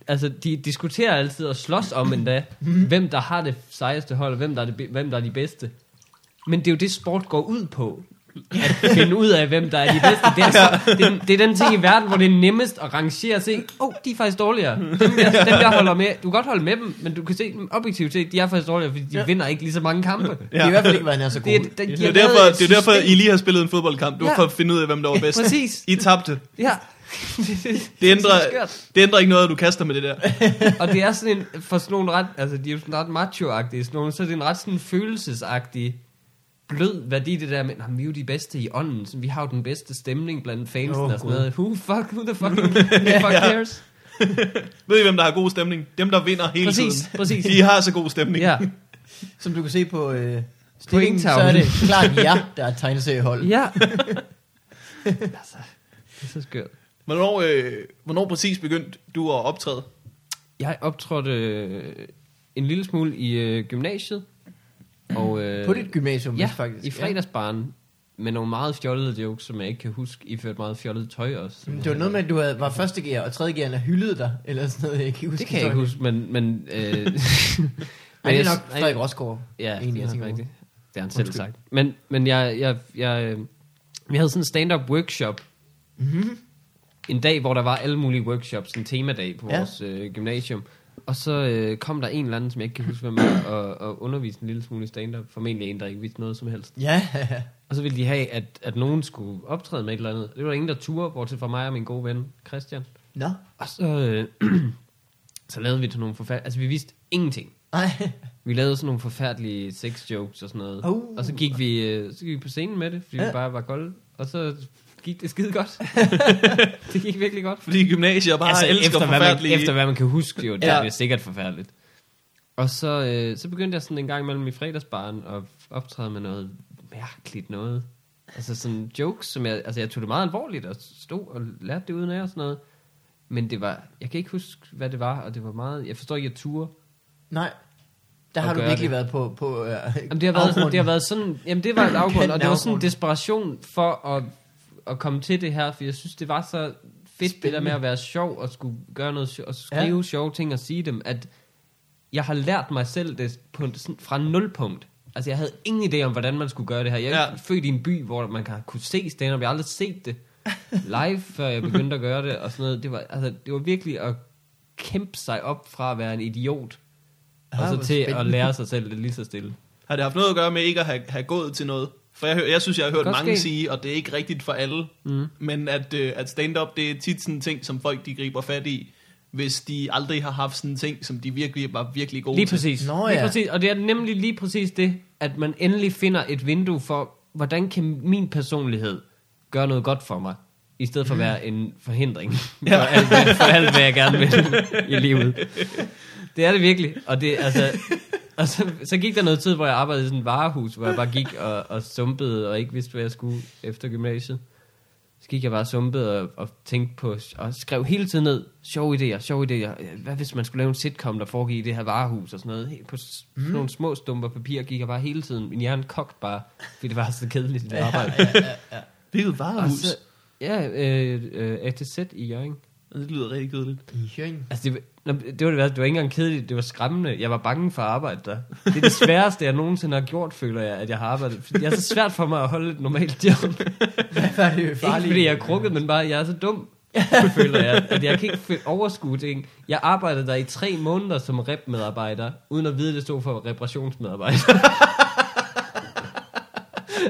altså, de diskuterer altid og slås om endda, hvem der har det sejeste hold, og hvem der er, det, hvem der er de bedste. Men det er jo det, sport går ud på. At finde ud af, hvem der er de bedste. Det er, så, det, er, det er den ting i verden, hvor det er nemmest at rangere og se, åh, oh, de er faktisk dårligere. Dem jeg, dem, jeg holder med, du kan godt holde med dem, men du kan se dem objektivt set, de er faktisk dårligere, fordi de Ja. vinder ikke lige så mange kampe. Ja. Det er i hvert fald ikke, hvad han er så god. Det, er- det, giver er derfor, det er derfor. I lige har spillet en fodboldkamp. Du Ja. ja. for at finde ud af, hvem der var bedst. Præcis. I tabte. Ja. Det ændrer, det ændrer ikke noget, at du kaster med det der. Og det er sådan en, for sådan nogle ret, altså de er jo sådan ret macho-agtige, sådan nogle, så er det en ret sådan følelsesagtig, blød værdi, det der med, "Nå, men vi er jo de bedste i ånden, så vi har jo den bedste stemning blandt fansen oh, og sådan Gud. noget. Who fuck, who the fuck, who the fuck cares? Ved I, hvem der har god stemning? Dem, der vinder hele Præcis, tiden. præcis. De har så god stemning. Ja, Som du kan se på øh, stillingen, så er det klart ja, der er tegneseriehold. ja. altså, det er så skørt. Hvornår, øh, hvornår præcis begyndte du at optræde? Jeg optrådte øh, en lille smule i øh, gymnasiet. Og, øh, På dit gymnasium, Ja, faktisk. i fredagsbaren. Med nogle meget fjollede jokes, som jeg ikke kan huske. I ført meget fjollet tøj også. Ja. Det var noget med, at du havde, var første gear, og tredje gear hyldede dig, eller sådan noget, jeg kan ikke huske. Det kan jeg ikke huske, men... men øh, Nej, det er nok Frederik Rosgaard. Ja, egentlig, det er rigtigt. Det har han selv Undskyld. sagt. Men, men jeg, jeg, jeg, øh, vi havde sådan en stand-up workshop. Mm-hmm. En dag, hvor der var alle mulige workshops. En temadag på Ja. ja. vores øh, gymnasium. Og så øh, kom der en eller anden, som jeg ikke kan huske, hvem er, og, og underviste en lille smule i stand-up. Formentlig en, der ikke vidste noget som helst. Ja, Og så ville de have, at, at nogen skulle optræde med et eller andet. Det var der ingen, der turde, bortset fra mig og min gode ven, Christian. nå. Og så, øh, så lavede vi til nogle forfærdelige... Altså, vi vidste ingenting. Nej. Vi lavede sådan nogle forfærdelige sex jokes og sådan noget. Oh. Og så gik, vi, øh, så gik vi på scenen med det, fordi. Ja. vi bare var kolde. Og så gik det skide godt. det gik virkelig godt. Fordi gymnasier bare altså, elsker efter, hvad man, efter hvad man kan huske, jo, det Ja. er sikkert forfærdeligt. Og så, øh, så begyndte jeg sådan en gang imellem i fredagsbaren at optræde med noget mærkeligt noget. Altså sådan jokes, som jeg, altså jeg tog det meget alvorligt og stod og lærte det uden af og sådan noget. Men det var, jeg kan ikke huske, hvad det var, og det var meget, jeg forstår ikke, at ture. Nej. Der har du virkelig det. været på, på uh, Jamen, det har været, sådan, det har været sådan, jamen det var et afgrund, og det var sådan en desperation for at, at komme til det her, for jeg synes, det var så fedt, det der med at være sjov, og skulle gøre noget, og skrive Ja. sjove ting og sige dem, at jeg har lært mig selv det på, sådan, fra nulpunkt. Altså, jeg havde ingen idé om, hvordan man skulle gøre det her. Jeg er Ja. ja. født i en by, hvor man kan kunne se stand-up. Jeg har aldrig set det live, før jeg begyndte at gøre det, og sådan noget. Det var, altså, det var virkelig at kæmpe sig op fra at være en idiot, og Ah, så hvor til at spændende. lære sig selv det lige så stille. Har det haft noget at gøre med ikke at have, have gået til noget? For jeg, jeg synes, jeg har hørt Godt mange ske. sige, og det er ikke rigtigt for alle, Mm. men at, øh, at stand-up, det er tit sådan en ting, som folk de griber fat i, hvis de aldrig har haft sådan en ting, som de virkelig var virkelig gode Lige til. præcis. Nå, lige ja. præcis. Og det er nemlig lige præcis det, at man endelig finder et vindue for, hvordan kan min personlighed gøre noget godt for mig, i stedet for at være en forhindring for, alt, hvad- for alt, hvad jeg gerne vil i livet. Det er det virkelig. Og, det, altså, og så, så gik der noget tid, hvor jeg arbejdede i sådan et varehus, hvor jeg bare gik og, og sumpede, og ikke vidste, hvad jeg skulle efter gymnasiet. Så gik jeg bare og sumpede og, og tænkte på, og skrev hele tiden ned, sjove idéer, sjove idéer. Hvad hvis man skulle lave en sitcom, der foregik i det her varehus og sådan noget. Helt På Mm. sådan nogle små stumper papir gik jeg bare hele tiden. Min hjerne kogte bare, fordi det var så kedeligt, det arbejde. ja, ja, ja. Det er jo et Og varehus. så, ja, øh, øh, ATZ i Jørgen. Det lyder rigtig kedeligt. I Hjørring. Altså, det, nå, det var det værste. Det var ikke engang kedeligt. Det var skræmmende. Jeg var bange for at arbejde der. Det er det sværeste, jeg nogensinde har gjort, føler jeg, at jeg har arbejdet. Det er så svært for mig at holde et normalt job. Hvad var det Ikke farligt? fordi jeg er krukket, men bare, jeg er så dum, føler jeg. At jeg kan ikke overskue ting. Jeg arbejdede der i tre måneder som rep-medarbejder, uden at vide, at det stod for reparationsmedarbejder.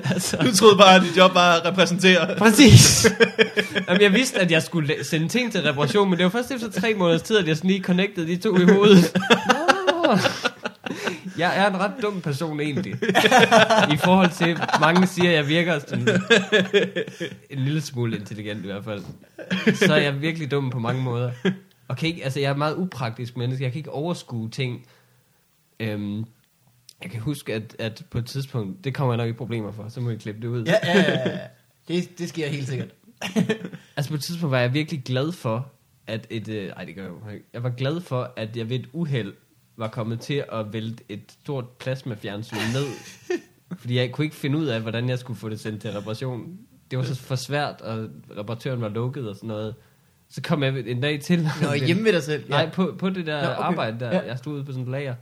Altså, Du troede bare, at dit job var at repræsentere. præcis. Jamen, jeg vidste, at jeg skulle sende ting til reparation, men det var først efter tre måneders tid, at jeg sådan lige connectede de to i hovedet. Nå. Jeg er en ret dum person egentlig. I forhold til, mange siger, at jeg virker sådan en lille smule intelligent i hvert fald. Så er jeg virkelig dum på mange måder. Og kan ikke, altså jeg er et meget upraktisk menneske. Jeg kan ikke overskue ting. Øhm, jeg kan huske, at, at på et tidspunkt, det kommer jeg nok i problemer for, så må jeg klippe det ud. Ja, ja, ja, ja. Det, det sker helt sikkert. Altså på et tidspunkt var jeg virkelig glad for, at et... Øh, ej, det gør jeg ikke. Jeg var glad for, at jeg ved et uheld var kommet til at vælte et stort plasmafjernsyn ned. fordi jeg kunne ikke finde ud af, hvordan jeg skulle få det sendt til reparation. Det var så for svært, og reparatøren var lukket og sådan noget. Så kom jeg en dag til. Nå, hjemme ved dig selv. Nej, på, på det der Nå, okay. arbejde der. Ja. Ja. Jeg stod ude på sådan et lager,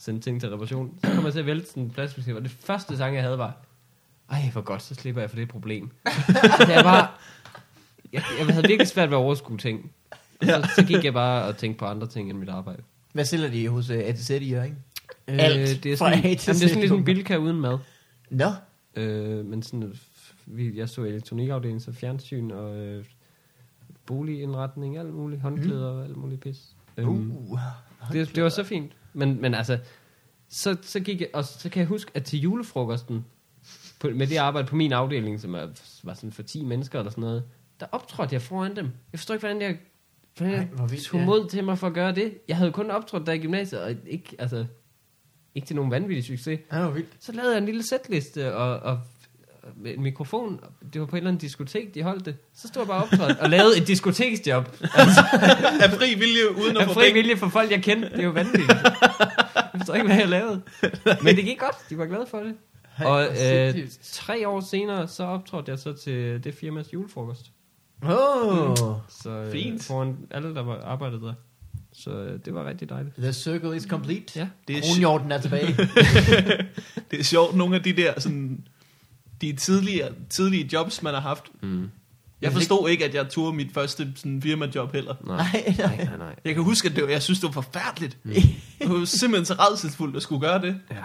sendte ting til reparation. Så kom jeg til at vælte sådan en plasmaskine, og det første sang, jeg havde var, ej, hvor godt, så slipper jeg for det problem. så jeg bare, jeg, jeg havde virkelig svært ved at overskue ting. Og så, så gik jeg bare og tænkte på andre ting end mit arbejde. Hvad sælger de hos uh, ATZ i Jørgen? Øh, Alt det er fra sådan, jamen, det er sådan lidt en bilka uden mad. Nå, Øh, men sådan, øh, vi, jeg så elektronikafdelingen, så fjernsyn og øh, boligindretning, alt muligt, håndklæder og alt muligt pis. Øhm, uh. det, det var så fint. Men, men altså, så, så gik jeg, og så kan jeg huske, at til julefrokosten, på, med det arbejde på min afdeling, som er, var sådan for 10 mennesker eller sådan noget, der optrådte jeg foran dem. Jeg forstår ikke, hvordan jeg, hvordan Ej, jeg hvor vildt, tog ja. mod til mig for at gøre det. Jeg havde kun optrådt der i gymnasiet, og ikke, altså, ikke til nogen vanvittig succes. Ja, hvor vildt. Så lavede jeg en lille setliste og, og en mikrofon. Det var på et eller andet diskotek, de holdt det. Så stod jeg bare optrådt og lavede et diskoteksjob. Af fri vilje, uden at Af få fri penge. vilje for folk, jeg kendte. Det er jo vanvittigt. Jeg forstår ikke, hvad jeg lavede. Men det gik godt. De var glade for det. Og øh, tre år senere, så optrådte jeg så til det firmas julefrokost. Åh, Så øh, Fint. foran alle, der var arbejdet der. Så øh, det var rigtig dejligt. the circle is complete. Ja. Det er, Kronhjorten er tilbage. det er sjovt, nogle af de der sådan, de tidlige, tidlige jobs, man har haft. Mm. Jeg forstod ikke, at jeg tog mit første sådan, firmajob heller. Nej, Nej, nej, nej. Jeg kan huske, at det var, jeg synes, det var forfærdeligt. Mm. Det var simpelthen så redselsfuldt at skulle gøre det. Ja.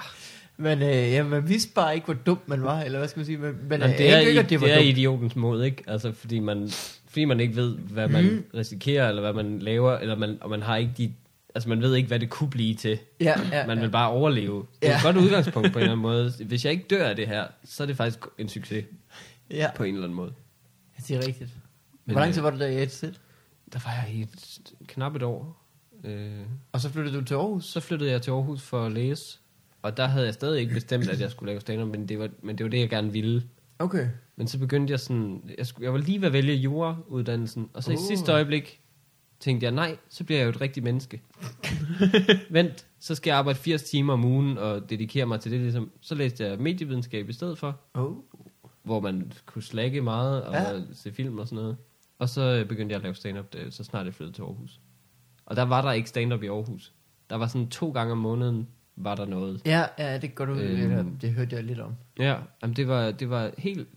Men øh, ja, man vidste bare ikke, hvor dum man var, eller hvad skal man sige. Men, men Men øh, det er, ikke, at det, var det er dumt. idiotens mod, ikke? Altså, fordi man, fordi man ikke ved, hvad man mm. risikerer, eller hvad man laver, eller man, og man har ikke de... Altså, man ved ikke, hvad det kunne blive til. Ja, ja, Man ja. vil bare overleve. Det er Ja. et godt udgangspunkt på en eller anden måde. Hvis jeg ikke dør af det her, så er det faktisk en succes ja, på en eller anden måde. det er rigtigt. Men, Hvor lang øh, tid var du der i ATZ? Der var jeg i et, knap et år. Øh, Og så flyttede du til Aarhus? så flyttede jeg til Aarhus for at læse. Og der havde jeg stadig ikke bestemt, at jeg skulle lave stand men det var, men det var det, jeg gerne ville. Okay. Men så begyndte jeg sådan, jeg, skulle, jeg var lige ved at vælge jurauddannelsen, og så i Uh. sidste øjeblik tænkte jeg, nej, så bliver jeg jo et rigtigt menneske. Vent, så skal jeg arbejde 80 timer om ugen og dedikere mig til det. Ligesom. Så læste jeg medievidenskab i stedet for, Oh. hvor man kunne slække meget og Ja. se film og sådan noget. Og så øh, begyndte jeg at lave stand-up, da- så snart jeg flyttede til Aarhus. Og der var der ikke stand-up i Aarhus. Der var sådan to gange om måneden, var der noget. Ja, ja, det går du Øhm. øhm. Det hørte jeg lidt om. Ja, jamen det var, det var helt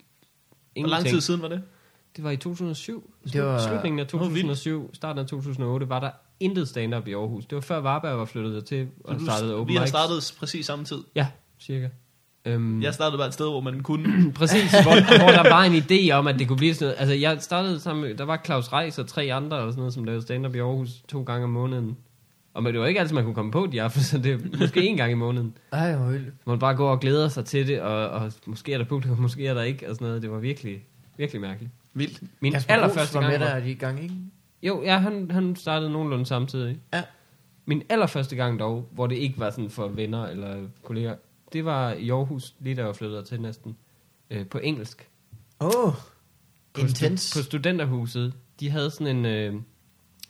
Hvor lang tid siden var det? Det var i 2007. Det Det var- Slutningen af Åh, vildt. 2007, starten af 2008, var der intet stand-up i Aarhus. Det var før Varberg var flyttet dertil og Så du- startede open Vi har mics. startet præcis samme tid. Ja, cirka. Øhm, Jeg startede bare et sted, hvor man kunne. Præcis, hvor, hvor der var en idé om, at det kunne blive sådan noget. Altså, jeg startede sammen med, der var Claus Reis og tre andre, eller sådan noget, som lavede stand-up i Aarhus to gange om måneden. Og men det var ikke altid, man kunne komme på de aftener, så det er måske en gang i måneden. Ej, hvor vildt. Man bare går og glæder sig til det, og, og måske er der publikum, måske er der ikke, og sådan noget. Det var virkelig, virkelig mærkeligt. Vildt. Min Kasper allerførste var gang med var- der de gang, ikke? Jo, ja, han, han startede nogenlunde samtidig. Ja. Min allerførste gang dog, hvor det ikke var sådan for venner eller kolleger, det var i Aarhus, lige da jeg var flyttet til næsten, øh, på engelsk. Åh, oh, På, intens. på studenterhuset. De havde sådan en, øh,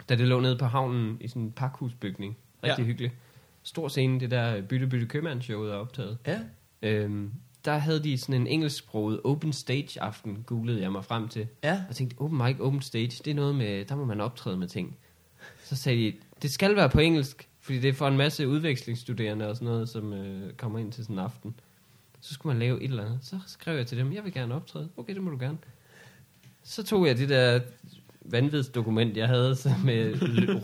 da det lå nede på havnen i sådan en pakhusbygning. Rigtig Ja. hyggeligt. Stor scene, det der Bytte Bytte Købmand-showet er optaget. Ja. Øhm, der havde de sådan en engelsksproget open stage aften, googlede jeg mig frem til. Ja. Og tænkte, open mic, open stage, det er noget med, der må man optræde med ting. Så sagde de, det skal være på engelsk, fordi det er for en masse udvekslingsstuderende og sådan noget, som øh, kommer ind til sådan en aften. Så skulle man lave et eller andet. Så skrev jeg til dem, jeg vil gerne optræde. Okay, det må du gerne. Så tog jeg det der vanvidsdokument, jeg havde, som med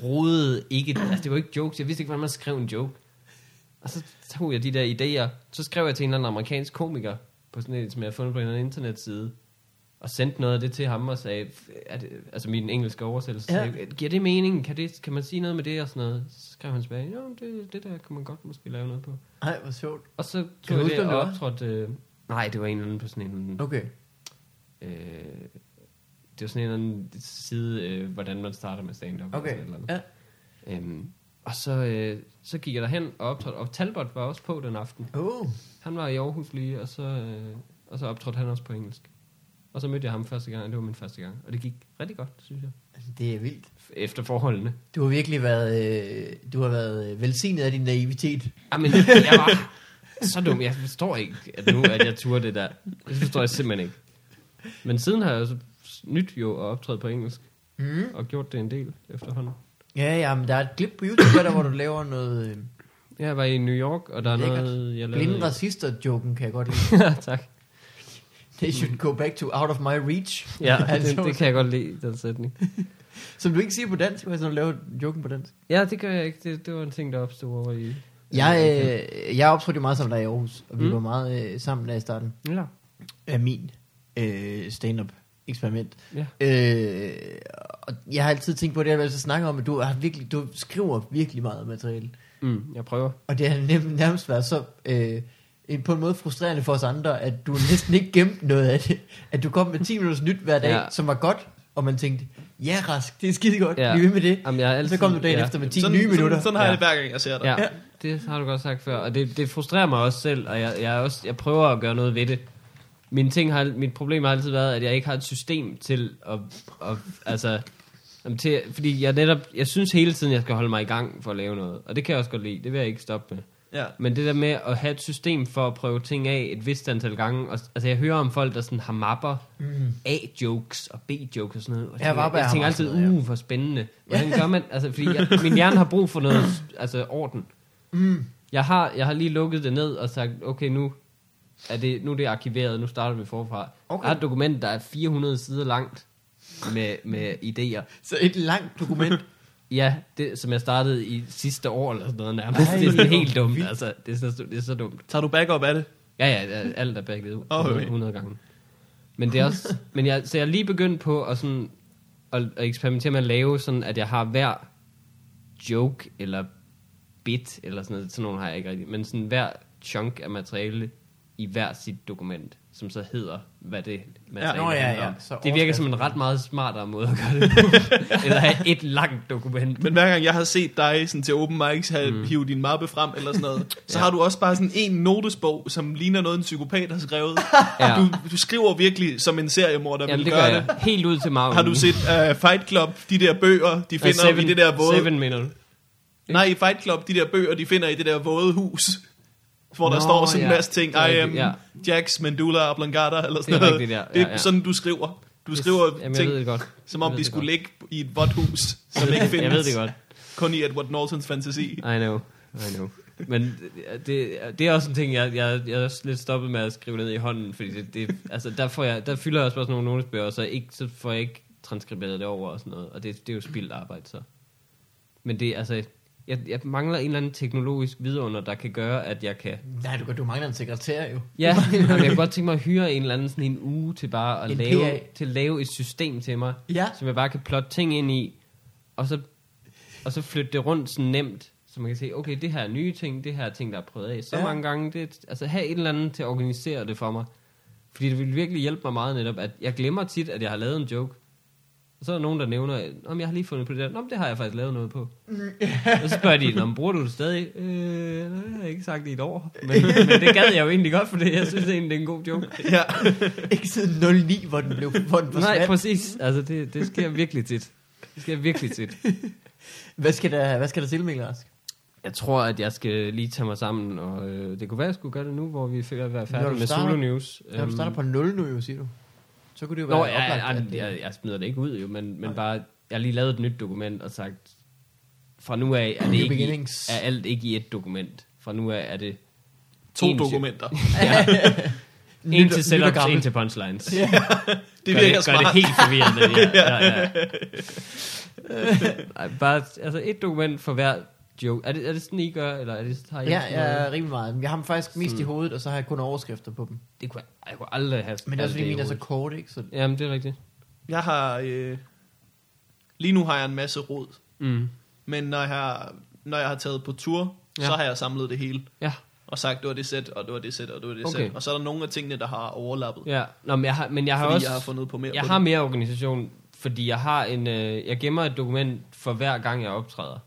rodede ikke, altså det var ikke jokes, jeg vidste ikke, hvordan man skrev en joke. Og så tog jeg de der idéer, så skrev jeg til en eller anden amerikansk komiker, på sådan en, som jeg havde fundet på en eller anden internetside, og sendte noget af det til ham og sagde, er det, altså min engelske oversættelse, Ja. sagde, giver det mening? Kan, det, kan man sige noget med det og sådan noget? Så skrev han tilbage, jo, det, det der kunne man godt måske lave noget på. Ej, hvor sjovt. Og så tog jeg det og optrådte, øh, nej, det var en eller anden på sådan en, Okay. øh, det var sådan en eller anden side, øh, hvordan man starter med stand-up. Okay, eller eller andet. ja. Øhm, og så, øh, så gik jeg derhen og optrådte, og Talbot var også på den aften. Oh. Han var i Aarhus lige, og så, øh, og så optrådte han også på engelsk. Og så mødte jeg ham første gang, og det var min første gang. Og det gik rigtig godt, synes jeg. Det er vildt. Efter forholdene. Du har virkelig været, øh, du har været øh, velsignet af din naivitet. Jamen, jeg var så dum. Jeg forstår ikke, at nu at jeg turde det der. Det forstår jeg simpelthen ikke. Men siden har jeg så nyt jo at optræde på engelsk, Mm. og gjort det en del efterhånden. Ja, ja, men der er et klip på YouTube, der hvor du laver noget øh, Jeg var i New York, og der er Lækkert. noget, jeg lavede... blinde racister-joken, kan jeg godt lide. ja, tak. They should go back to out of my reach. Ja, Altså, det, det kan jeg godt lide, den sætning. Som du ikke siger på dansk, hvis du laver joken på dansk. Ja, det gør jeg ikke. Det, det var en ting, der opstod over i... Jeg, øh, jeg optrådte jo meget sammen dig i Aarhus, og vi Mm. var meget øh, sammen der i starten Ja. af min øh, stand-up eksperiment. Ja. Øh, og jeg har altid tænkt på det, jeg vil altså snakke om, at du, har virkelig, du skriver virkelig meget materiale. Mm, jeg prøver. Og det har nem, nærmest været så øh, en- på en måde frustrerende for os andre, at du næsten ikke gemte noget af det. At du kom med 10 minutters nyt hver dag, ja. Som var godt, og man tænkte, ja Rask, det er skide godt, ja. Ja. bliv ved med det. Jamen, jeg altid, Så kom du dagen ja. efter med 10 sådan, nye minutter. Sådan, sådan har jeg Ja. det hver gang, jeg ser dig. Ja, Ja. det har du godt sagt før. Og det, det frustrerer mig også selv, og jeg, jeg, også, jeg prøver at gøre noget ved det. Min ting har, mit problem har altid været, at jeg ikke har et system til at, at altså, til, fordi jeg netop, jeg synes hele tiden, jeg skal holde mig i gang for at lave noget. Og det kan jeg også godt lide, det vil jeg ikke stoppe med. Ja. Men det der med at have et system for at prøve ting af et vist antal gange, og, altså jeg hører om folk, der sådan har mapper, Mm. A-jokes og B-jokes og sådan noget. Og Ja, jeg, Varberg jeg har tænker altid, uh, hvor spændende. Hvordan gør man, altså fordi jeg, min hjerne har brug for noget, altså orden. Mm. Jeg har, jeg har lige lukket det ned og sagt, okay, nu er det, nu er det arkiveret, nu starter vi forfra. Okay. Jeg har et dokument, der er 400 sider langt med, med idéer. Så et langt dokument. Ja, det, som jeg startede i sidste år eller sådan noget nærmest. Ej, det er sådan helt dumt, vildt. altså. Det er, så, det er så dumt. Tager du backup af det? Ja, ja, alt er bagget ud. Okay. 100, 100 gange. Men det er også, men jeg, så jeg er lige begyndt på at, sådan, at, at eksperimentere med at lave sådan, at jeg har hver joke eller bit, eller sådan noget, sådan nogle har jeg ikke rigtig, men sådan hver chunk af materiale i hver sit dokument, som så hedder, hvad det Ja, materiale nå, ja, handler ja. om. Så Det virker som en ret meget smartere måde at gøre det på, end at have et langt dokument. Men hver gang jeg har set dig sådan til open mics have mm. hive din mappe frem eller sådan noget, så Ja. har du også bare sådan en notesbog, som ligner noget, en psykopat har skrevet. Ja. Du, du skriver virkelig som en seriemorder Jamen, vil det gør gøre jeg. det. Helt ud til maven. Har du set uh, Fight Club, de der bøger, de finder seven, i det der våde... Seven, du? Nej, i Fight Club, de der bøger, de finder i det der våde hus, hvor der Nå, står sådan en ja. masse ting. Det er I am rigtigt, ja. Jax, Medulla, Oblongata, eller sådan Det er noget. rigtigt, ja. Det er Ja, ja. sådan, du skriver. Du skriver Jamen, jeg ting, det godt. som om de det skulle godt. ligge i et vådt hus, som ikke findes. Jeg ved det godt. Kun i Edward Nortons fantasi. I know, I know. Men det, det er også en ting, jeg, jeg, jeg er lidt stoppet med at skrive ned i hånden, fordi det, det, altså, der, får jeg, der fylder jeg også bare sådan nogle notesbøger, så, ikke, så får jeg ikke transkriberet det over og sådan noget, og det, det er jo spildt arbejde så. Men det, altså, jeg, jeg mangler en eller anden teknologisk vidunder, der kan gøre, at jeg kan... Nej, du, du mangler en sekretær jo. Ja, jamen, jeg kunne godt tænke mig at hyre en eller anden sådan en uge til bare at En lave, PA. til at lave et system til mig, Ja. som jeg bare kan plotte ting ind i, og så, og så flytte det rundt sådan nemt, så man kan se, okay, det her er nye ting, det her er ting, der er prøvet af så ja. mange gange. Det, altså have et eller andet til at organisere det for mig. Fordi det vil virkelig hjælpe mig meget netop, at jeg glemmer tit, at jeg har lavet en joke. Og så er der nogen, der nævner, om jeg har lige fundet på det der. Nå, men det har jeg faktisk lavet noget på. og så spørger de, men bruger du det stadig? Øh, nej, det har jeg ikke sagt i et år. Men, men det gad jeg jo egentlig godt, for det. Jeg synes egentlig, det er en god joke. Ja. Ikke siden 09, hvor den blev hvor den Nej, præcis. Altså, det, det sker virkelig tit. Det sker virkelig tit. Hvad skal der, hvad skal der til, Mikkel Rask? Jeg tror, at jeg skal lige tage mig sammen, og øh, det kunne være, at jeg skulle gøre det nu, hvor vi at være færdige med Solo News. Når du starter på 0 nu jo, siger du. Så kunne det jo være Nå, jeg, oplagt, jeg, at det- jeg, jeg smider det ikke ud jo, men, men bare, jeg har lige lavet et nyt dokument og sagt, fra nu af er, det ikke i, er alt ikke i et dokument. Fra nu af er det To En- dokumenter. en til setups, en til punchlines. Det gør virker det, gør det helt forvirrende. Ja, ja, ja. Bare, altså et dokument for hver joke. Er det, er det sådan, I gør, eller er det, har I Ja, ja, rimelig meget. Jeg har dem faktisk mest i Sådan. hovedet, og så har jeg kun overskrifter på dem. Det kunne jeg, jeg kunne aldrig have. Men det er også fordi, mine er så hovedet. kort, ikke? Så Jamen, det er rigtigt. Jeg har... Øh, lige nu har jeg en masse råd. Mm. Men når jeg har, når jeg har taget på tur, Ja. ja. så har jeg samlet det hele. Ja. Og sagt, det var det sæt, og det var det sæt, og det var det Okay. sæt. Og så er der nogle af tingene, der har overlappet. Ja, Nå, men jeg har, men jeg har fordi også... jeg har fundet på mere Jeg på har det. mere organisation, fordi jeg har en, øh, jeg gemmer et dokument for hver gang jeg optræder.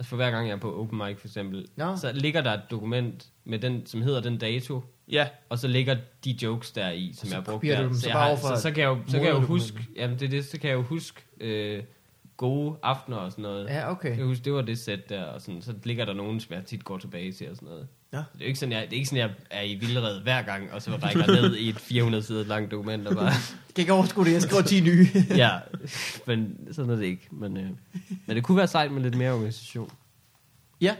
Altså for hver gang jeg er på open mic for eksempel. Nå. Så ligger der et dokument med den, som hedder den dato, Ja, og så ligger de jokes der i, som så jeg har brugt dem så jeg har, så, så, kan jeg jo, så kan jeg jo huske, jamen det er det, så kan jeg jo huske øh, gode aftener og sådan noget. ja, okay. Jeg kan huske, det var det sæt der, og sådan, så ligger der nogen, som jeg tit går tilbage til og sådan noget. Ja. Det er ikke sådan, jeg, det er ikke sådan, jeg er i vildred hver gang, og så rækker ned i et 400 sider langt dokument og bare... Jeg kan ikke overskue det, jeg skriver 10 nye. ja, men sådan er det ikke. Men, øh, men det kunne være sejt med lidt mere organisation. ja.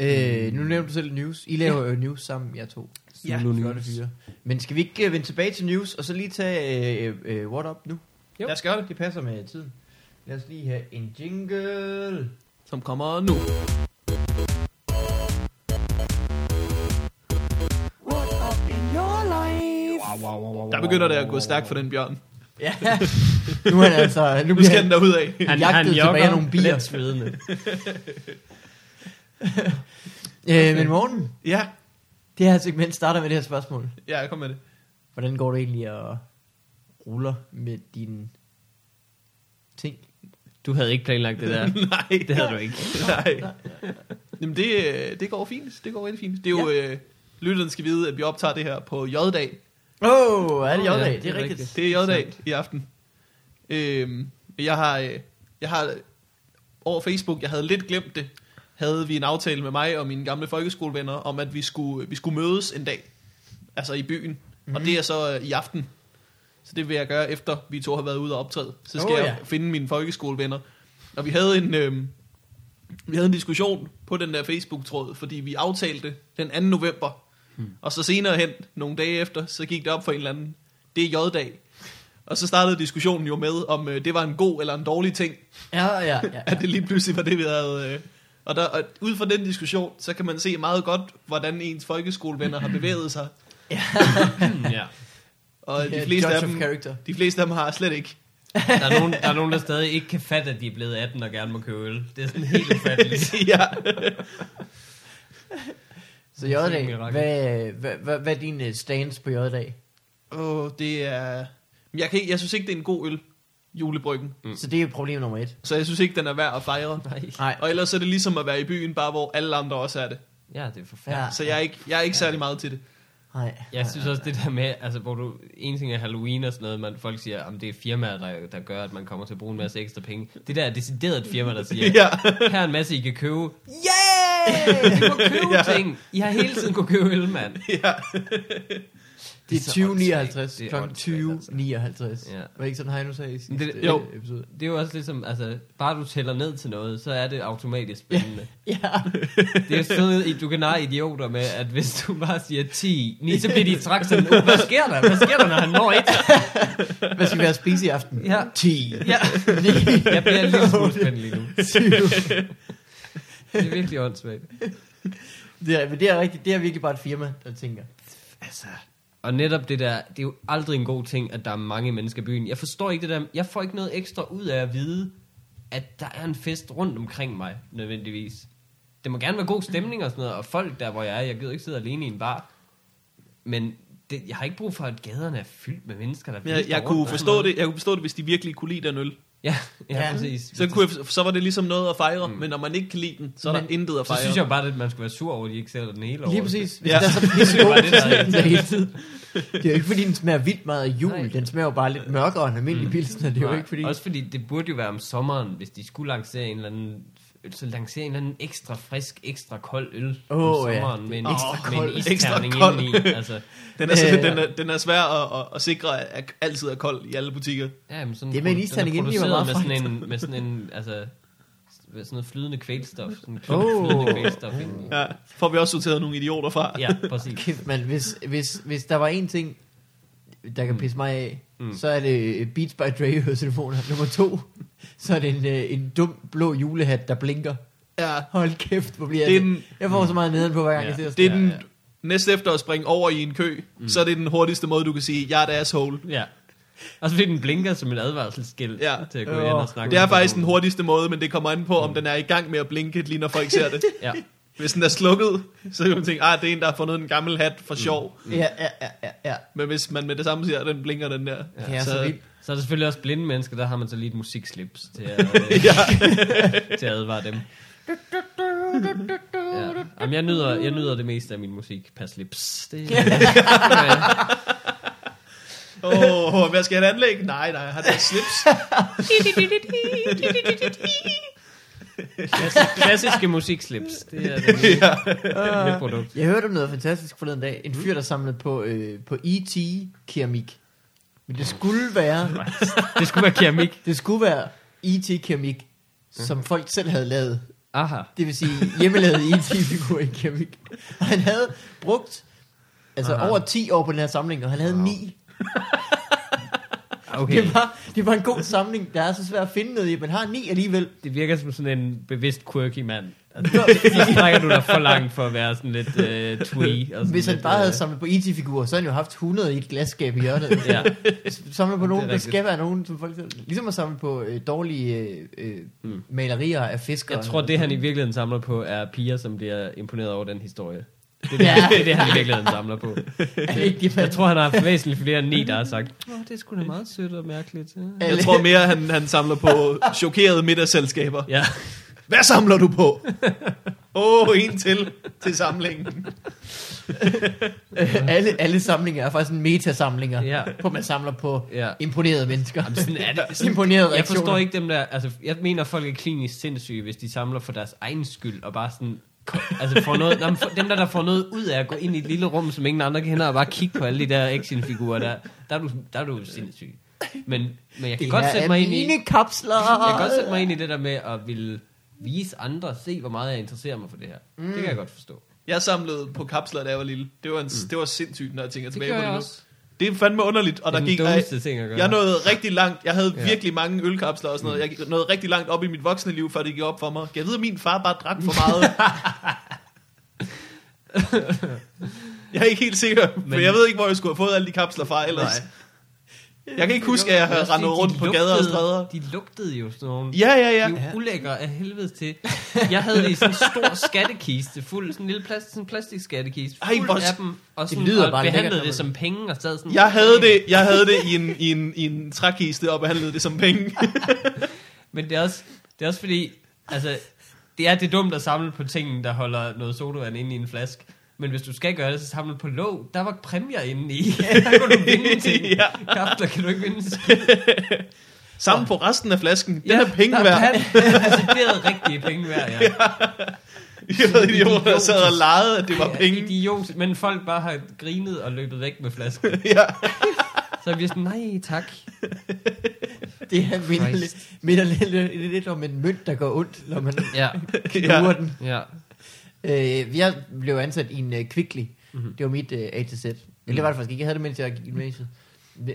Øh, nu nævnte du selv news. I laver jo news sammen, jeg to. Ja, Flotte news. fyre. Men skal vi ikke uh, vende tilbage til news, og så lige tage uh, uh, What Up nu? Jo. lad os gøre det. Det passer med tiden. Lad os lige have en jingle. Som kommer nu. Der begynder det at gå stærkt for den bjørn. Ja, nu er han altså... Nu Nu skal den han, derud af. Jagtet tilbage af nogle bier. let svedende. øh, men morgen, Ja, det her segment starter med det her spørgsmål. ja, jeg kom med det. Hvordan går det egentlig at ruller med dine ting? Du havde ikke planlagt det der. Nej, Det havde du ikke. Nej. Jamen det, øh, det går fint. Det går rigtig fint. Det er jo... Øh, lytterne skal vide, at vi optager det her på J-dag. Åh, oh, er det Ja, J-dag? det det er rigtigt. Det er J-dag i aften. Øhm, jeg har... Øh, jeg har over Facebook, jeg havde lidt glemt det, havde vi en aftale med mig og mine gamle folkeskolevenner, om at vi skulle, vi skulle mødes en dag. Altså i byen. Mm-hmm. Og det er så øh, i aften. Så det vil jeg gøre, efter vi to har været ude og optræde. Så skal oh, ja. jeg finde mine folkeskolevenner. Og vi havde en... Øh, vi havde en diskussion på den der Facebook-tråd, fordi vi aftalte den 2. november. Hmm. Og så senere hen, nogle dage efter, så gik det op for en eller anden, det er J-dag. Og så startede diskussionen jo med, om øh, det var en god eller en dårlig ting, Ja, ja, ja. ja. at det lige pludselig var det, vi havde... Øh, og, der, og ud fra den diskussion, så kan man se meget godt, hvordan ens folkeskolevenner har bevæget sig. ja. Og de Ja, fleste, af dem, character. de fleste af dem har slet ikke. Der er, nogen, der er nogen, der stadig ikke kan fatte, at de er blevet 18 og gerne må købe øl. Det er sådan helt ufatteligt. ja. Så J-dag, hvad, hvad, hvad, hvad er din øh, stance på J-dag? Åh, oh, det er... Jeg, kan ikke, jeg synes ikke, det er en god øl, julebryggen. Mm. Så det er problem nummer et. Så jeg synes ikke, den er værd at fejre. Nej. Og ellers er det ligesom at være i byen, bare hvor alle andre også er det. Ja, det er forfærdeligt. Ja. Så jeg er ikke, jeg er ikke særlig meget til det. Nej. Jeg synes også det der med, altså hvor du, en ting er Halloween og sådan noget, man, folk siger, om det er firmaer, der, der gør, at man kommer til at bruge en masse ekstra penge. Det der er decideret et firma, der siger, Ja. her er en masse, I kan købe. Yeah! I må købe Ja. ting. I har hele tiden kunne købe øl, mand. ja. Det er så 2059. åndssvagt. Det er Klokken åndssvagt, altså. 2059. Ja. Var ikke sådan, Heino sagde i sidste det- jo. episode? Det er jo også ligesom, altså, bare du tæller ned til noget, så er det automatisk spændende. Ja. Det er sådan, du kan narre idioter med, at hvis du bare siger 10, 9, så bliver de straks sådan, uh, hvad sker der? Hvad sker der, når han når et? Hvad skal vi have spise i aften? Ja. 10. Ja, 9. jeg bliver lille smule spændt lige nu. 20. Det er virkelig åndssvagt. Det er, men det er rigtigt. Det er virkelig bare et firma, der tænker. Altså, og netop det der, det er jo aldrig en god ting, at der er mange mennesker i byen. Jeg forstår ikke det der, jeg får ikke noget ekstra ud af at vide, at der er en fest rundt omkring mig, nødvendigvis. Det må gerne være god stemning og sådan noget, og folk der, hvor jeg er, jeg gider ikke sidde alene i en bar. Men det, jeg har ikke brug for, at gaderne er fyldt med mennesker, der Jeg, jeg rundt kunne forstå det, jeg kunne forstå det, hvis de virkelig kunne lide den øl. Ja, ja, Ja. præcis. Så, kunne jeg, så var det ligesom noget at fejre, mm. men når man ikke kan lide den, så er der Men- intet at så fejre. synes jeg bare, at man skal være sur over, at de ikke sælger den hele over. Lige præcis. Hvis Ja. der er så Det pisse god, det, der så er hele tiden. Det er jo ikke fordi, den smager vildt meget af jul. Nej. Den smager jo bare lidt mørkere end almindelig mm. pilsner. Det er jo Nej, ikke fordi... Også fordi det burde jo være om sommeren, hvis de skulle lancere en eller anden så lancere en eller anden ekstra frisk, ekstra kold øl Åh, om ja. sommeren med en, Åh, ekstra, med kold. en Ekstra isterning kold. indeni. Altså, Den er, så, Øh. den er, den er svær at, at, at sikre, at altid er kold i alle butikker. ja, men sådan, Det med en er isterning indeni var produceret meget med sådan en, med sådan en, altså, med sådan noget flydende kvælstof. Sådan en Åh. flydende kvælstof indeni. Ja, får vi også sorteret nogle idioter fra. Ja, præcis. Kæft, man, hvis, hvis, hvis der var en ting, der kan pisse mig af, Mm. mm. så er det Beats by Dre høretelefoner. Nummer to, så er det en, øh, en dum blå julehat, der blinker. ja. Hold kæft, hvor bliver Det den, Jeg får så meget neden på, hver gang Ja. jeg ser det er den Ja, ja. næste efter at springe over i en kø, mm. så er det den hurtigste måde, du kan sige, jeg er et asshole. Ja. Og så fordi den blinker som et advarselsskilt Ja. til at gå Åh. hen og snakke Det er faktisk den hurtigste måde, men det kommer an på, om den er i gang med at blinke, lige når folk ser det. Ja. Hvis den er slukket, så kan man tænke, ah, det er en, der har fundet en gammel hat for sjov. Ja, ja, ja, ja, ja. Men hvis man med det samme siger, at den blinker den der. Er så, så- vildt. Så er der selvfølgelig også blinde mennesker, der har man så lige et musikslips til at, øh, Ja. til at advare dem. Ja. Jamen, jeg, nyder, jeg nyder det meste af min musik per slips. Det, ja. Åh, oh, hvad skal jeg have et anlæg? Nej, nej, jeg har det her slips. klassiske musikslips. Det er det mit produkt. Jeg hørte om noget fantastisk forleden dag. En fyr, der samlede på, øh, på E.T.-keramik. Men det skulle være, Det skulle være keramik. det skulle være E.T.-keramik, som folk selv havde lavet. Aha. Det vil sige hjemmelavet E.T.-figurer i keramik. Og han havde brugt altså Aha. over 10 år på den her samling, og han havde Wow. 9. Okay. Det, var, det var en god samling. Der er så svært at finde noget i, men har 9 alligevel. Det virker som sådan en bevidst quirky mand. Altså, så strækker du dig for langt for at være sådan lidt uh, twee. Og sådan Hvis han lidt, bare havde øh, samlet på E.T.-figurer, så havde han jo haft 100 i et glasskab i hjørnet. Ja. Samle på nogen, der skal være nogen, som folk. Ligesom at samle på øh, dårlige øh, øh, Mm. malerier af fiskere. Jeg tror, det han i virkeligheden samler på, er piger, som bliver imponeret over den historie. Det er det, Ja. det, er det han i virkeligheden samler på. Er det ikke Jeg tror, han har haft væsentligt flere end ni, der har sagt, Åh, det er sgu da meget sødt og mærkeligt. Ja. Jeg tror mere, han, han samler på chokerede middagsselskaber. Ja, Hvad samler du på? Åh, oh, en til til samlingen. alle, alle samlinger er faktisk en metasamlinger, ja. hvor man samler på ja. imponerede mennesker. Jamen, sådan er det. Sådan, Imponerede jeg forstår ikke dem der, altså, jeg mener, folk er klinisk sindssyge, hvis de samler for deres egen skyld, og bare sådan, altså får noget, men for, dem der, der får noget ud af at gå ind i et lille rum, som ingen andre kender, og bare kigge på alle de der actionfigurer der, der er du, der er du sindssyg. Men, men jeg kan Det godt sætte mig ind i, kapsler. jeg kan godt sætte mig ind i det der med at ville vise andre, se hvor meget jeg interesserer mig for det her. Mm. Det kan jeg godt forstå. Jeg samlede på kapsler, da jeg var lille. Det var, en, mm. det var sindssygt, når jeg tænker tilbage på det jeg nu. også. Det er fandme underligt, og der er gik... Jeg, jeg nåede rigtig langt. Jeg havde Ja. virkelig mange ølkapsler og sådan noget. Jeg nåede rigtig langt op i mit voksne liv, før det gik op for mig. Jeg ved, at min far bare drak for meget. jeg er ikke helt sikker, for Men- jeg ved ikke, hvor jeg skulle have fået alle de kapsler fra ellers. Nej. Jeg kan ikke huske, at jeg har rendet rundt de på gader og lugtede- stræder. De lugtede jo sådan nogle... Ja, ja, ja. De er ulækre af helvedes til. Jeg havde det i sådan en stor skattekiste, fuld, sådan en lille plast, sådan en plastikskattekiste, Ej, fuld hvor- af dem, og, sådan, lyder og bare lækkert, behandlede når det som penge, og sad sådan... Jeg havde det, jeg havde det i en, i en, i en trækiste og behandlede det som penge. Men det er også, det er også fordi, altså, det er det dumt at samle på tingene, der holder noget sodavand inde i en flaske. Men hvis du skal gøre det, så samle på låg. Der var præmier inde i. Der kunne du vinde ting. Ja. Kan du ikke vinde. Sammen på resten af flasken. Den Ja, er penge værd. pan- Decideret rigtige penge værd, ja. Jeg ved idioter, der sad og legede, at det var penge. Idiot, men folk bare har grinet og løbet væk med flasken. Ja. Så vi er sådan, nej tak. Det her minder, lidt, minder lidt, lidt, lidt om en mønt, der går ondt, når man Ja, knuger Ja. den. ja. Øh, jeg blev ansat i en uh, Kvickly. Mhm. Mm-hmm. Det var mit uh, A til Z. Eller det var det faktisk ikke. Jeg havde det, mens jeg gik i gymnasiet.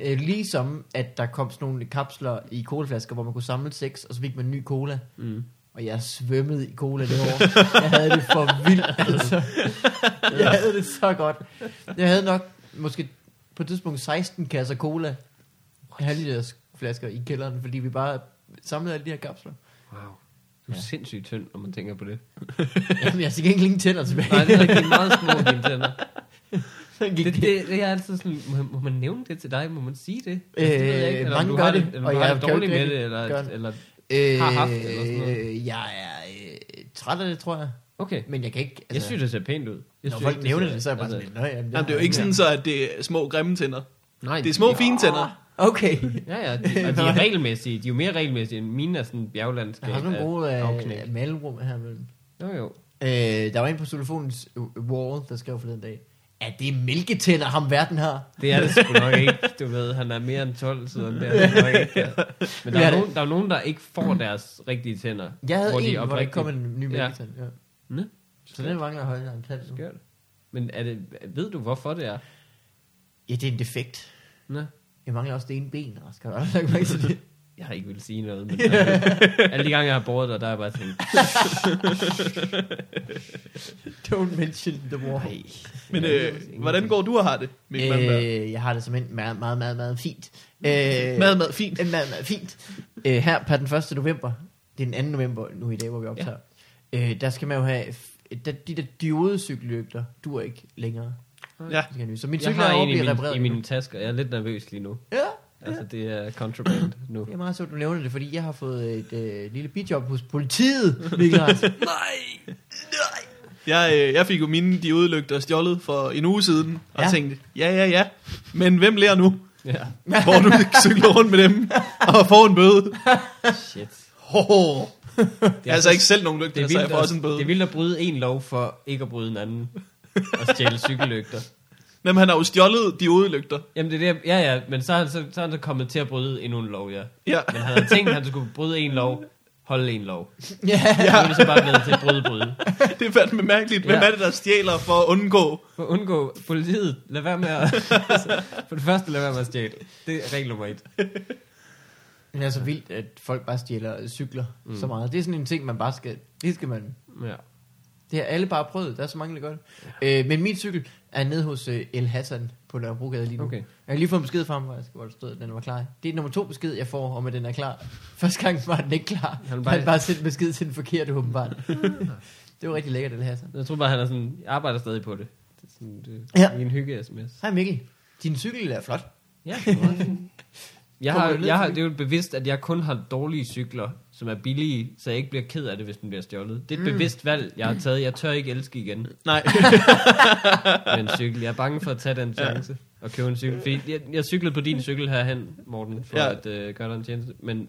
Øh, Ligesom at der kom sådan nogle kapsler i colaflasker, hvor man kunne samle seks, og så fik man ny cola. Mm. Og jeg svømmede i cola det år. Jeg havde det for vildt, altså. Jeg havde det så godt. Jeg havde nok måske på et tidspunkt 16 kasser cola. Halvliters flasker i kælderen, fordi vi bare samlede alle de her kapsler. Wow. Du er Ja. sindssygt tynd, når man tænker på det. Jamen, jeg har sikkert ingen tænder tilbage. Nej, det er rigtig meget små dine tænder. Det, det, det er altid sådan, må, må man nævne det til dig? Må man sige det? Øh, det ved jeg ikke. Eller om mange du gør har det, eller og du har jeg jo dårligt ikke med det, eller, det. eller... Øh, Har haft det eller sådan noget. Jeg er øh, træt af det, tror jeg. Okay. Men jeg kan ikke... Jeg synes, det ser pænt ud. Jeg når synes folk ikke, nævner det, så er jeg bare altså, sådan lidt, "Nå, jamen, Jamen, det er jo ikke sådan så, at det er små grimme tænder. Nej, Det er små fine tænder. Okay. Ja, ja, de, og de er regelmæssige. De er jo mere regelmæssige end mine er sådan bjerglandskab. Jeg har nogle af gode øh, mellemrum her. Men, Jo, jo. øh, der var en på telefonens wall, der skrev forleden dag, at det er mælketænder, ham verden har. Det er det sgu nok ikke. Du ved, han er mere end 12, så det er det nok ikke. Ja. Men der Ja, er, nogen, der er nogen, der ikke får deres rigtige tænder. Jeg havde Hvor hvor de en, hvor der ikke kom en ny Ja. mælketand. Ja. Nå, Så den mangler højere end tand. nu. skørt. Men er det, ved du, hvorfor det er? Ja, det er en defekt. Nå, Jeg mangler også det ene ben, skal jeg lagt mærke til det. jeg har ikke vil sige noget, men altså, alle de gange, jeg har båret dig, der har jeg bare tænkt, Don't mention the war. nej. Men øh, hvordan går du og har det, Mikkel øh, jeg har det som en meget, meget, meget, meget fint. Øh, Mad, mad, fint. Øh, Meget, meget fint. Øh, her per den 1. november, det er den 2. november nu i dag, hvor vi optager, ja. øh, der skal man jo have, der, de der diodecykellygter, du er ikke længere. Ja. De skal. Så min Jeg cykel har er en i, min, repareret i nu. mine tasker. Jeg er lidt nervøs lige nu. Ja, Altså, det er contraband nu. det er meget sjovt, du nævner det, fordi jeg har fået et øh, lille bidjob hos politiet, Mikkel Ras. Nej! Jeg, øh, jeg fik jo mine diodelygter stjålet for en uge siden, og Ja. ja. tænkte, ja, ja, ja, men hvem lærer nu? Ja, Hvor du cykler rundt med dem og får en bøde. shit. Oh. Det Jeg har altså ikke selv nogen det lygter, er, så jeg får også en bøde. det er vildt at bryde en lov for ikke at bryde en anden. Og stjæle cykellygter. Jamen, han har jo stjålet diodelygter. Jamen det er det, ja ja, men så er, han, så, så er han så kommet til at bryde endnu en lov, ja. Ja. Men han havde tænkt, at han skulle bryde en lov, holde en lov. ja. Ja. Nu er det så bare blevet til bryde, bryde. Det er fandme mærkeligt. Hvem Ja. er det, der stjæler for at undgå? For at undgå politiet, lad være med at... for det første, lad være med at stjæle. Det er regel nummer et. Men det er så vildt, at folk bare stjæler cykler. Mm. så meget. Det er sådan en ting, man bare skal, det skal man, Ja. Det har alle bare prøvet, der er så mange, der gør det. Øh, men min cykel er nede hos øh, El Hassan på Nørrebrogade lige nu. Okay. Jeg har lige fået en besked fra ham, faktisk, hvor der stod, at den var klar. Det er nummer to besked, jeg får, om at den er klar. Første gang var den ikke klar. Han Han bare- bare, bare sendt besked til den forkerte, åbenbart. det var rigtig lækkert, El Hassan. Jeg tror bare, han er sådan, jeg arbejder stadig på det. Det er sådan, det Ja. ja. en hygge-sms. Hej Mikkel, din cykel er flot. Ja. Jeg har, jeg har, det er jo bevidst, at jeg kun har dårlige cykler, som er billige, så jeg ikke bliver ked af det, hvis den bliver stjålet. Det er et Mm. bevidst valg, jeg har taget. Jeg tør ikke elske igen Nej. med en cykel. Jeg er bange for at tage den chance og købe en cykel. Fordi jeg, jeg cyklede på din cykel herhen, Morten, for Ja. ja. at øh, gøre dig en tjeneste. Men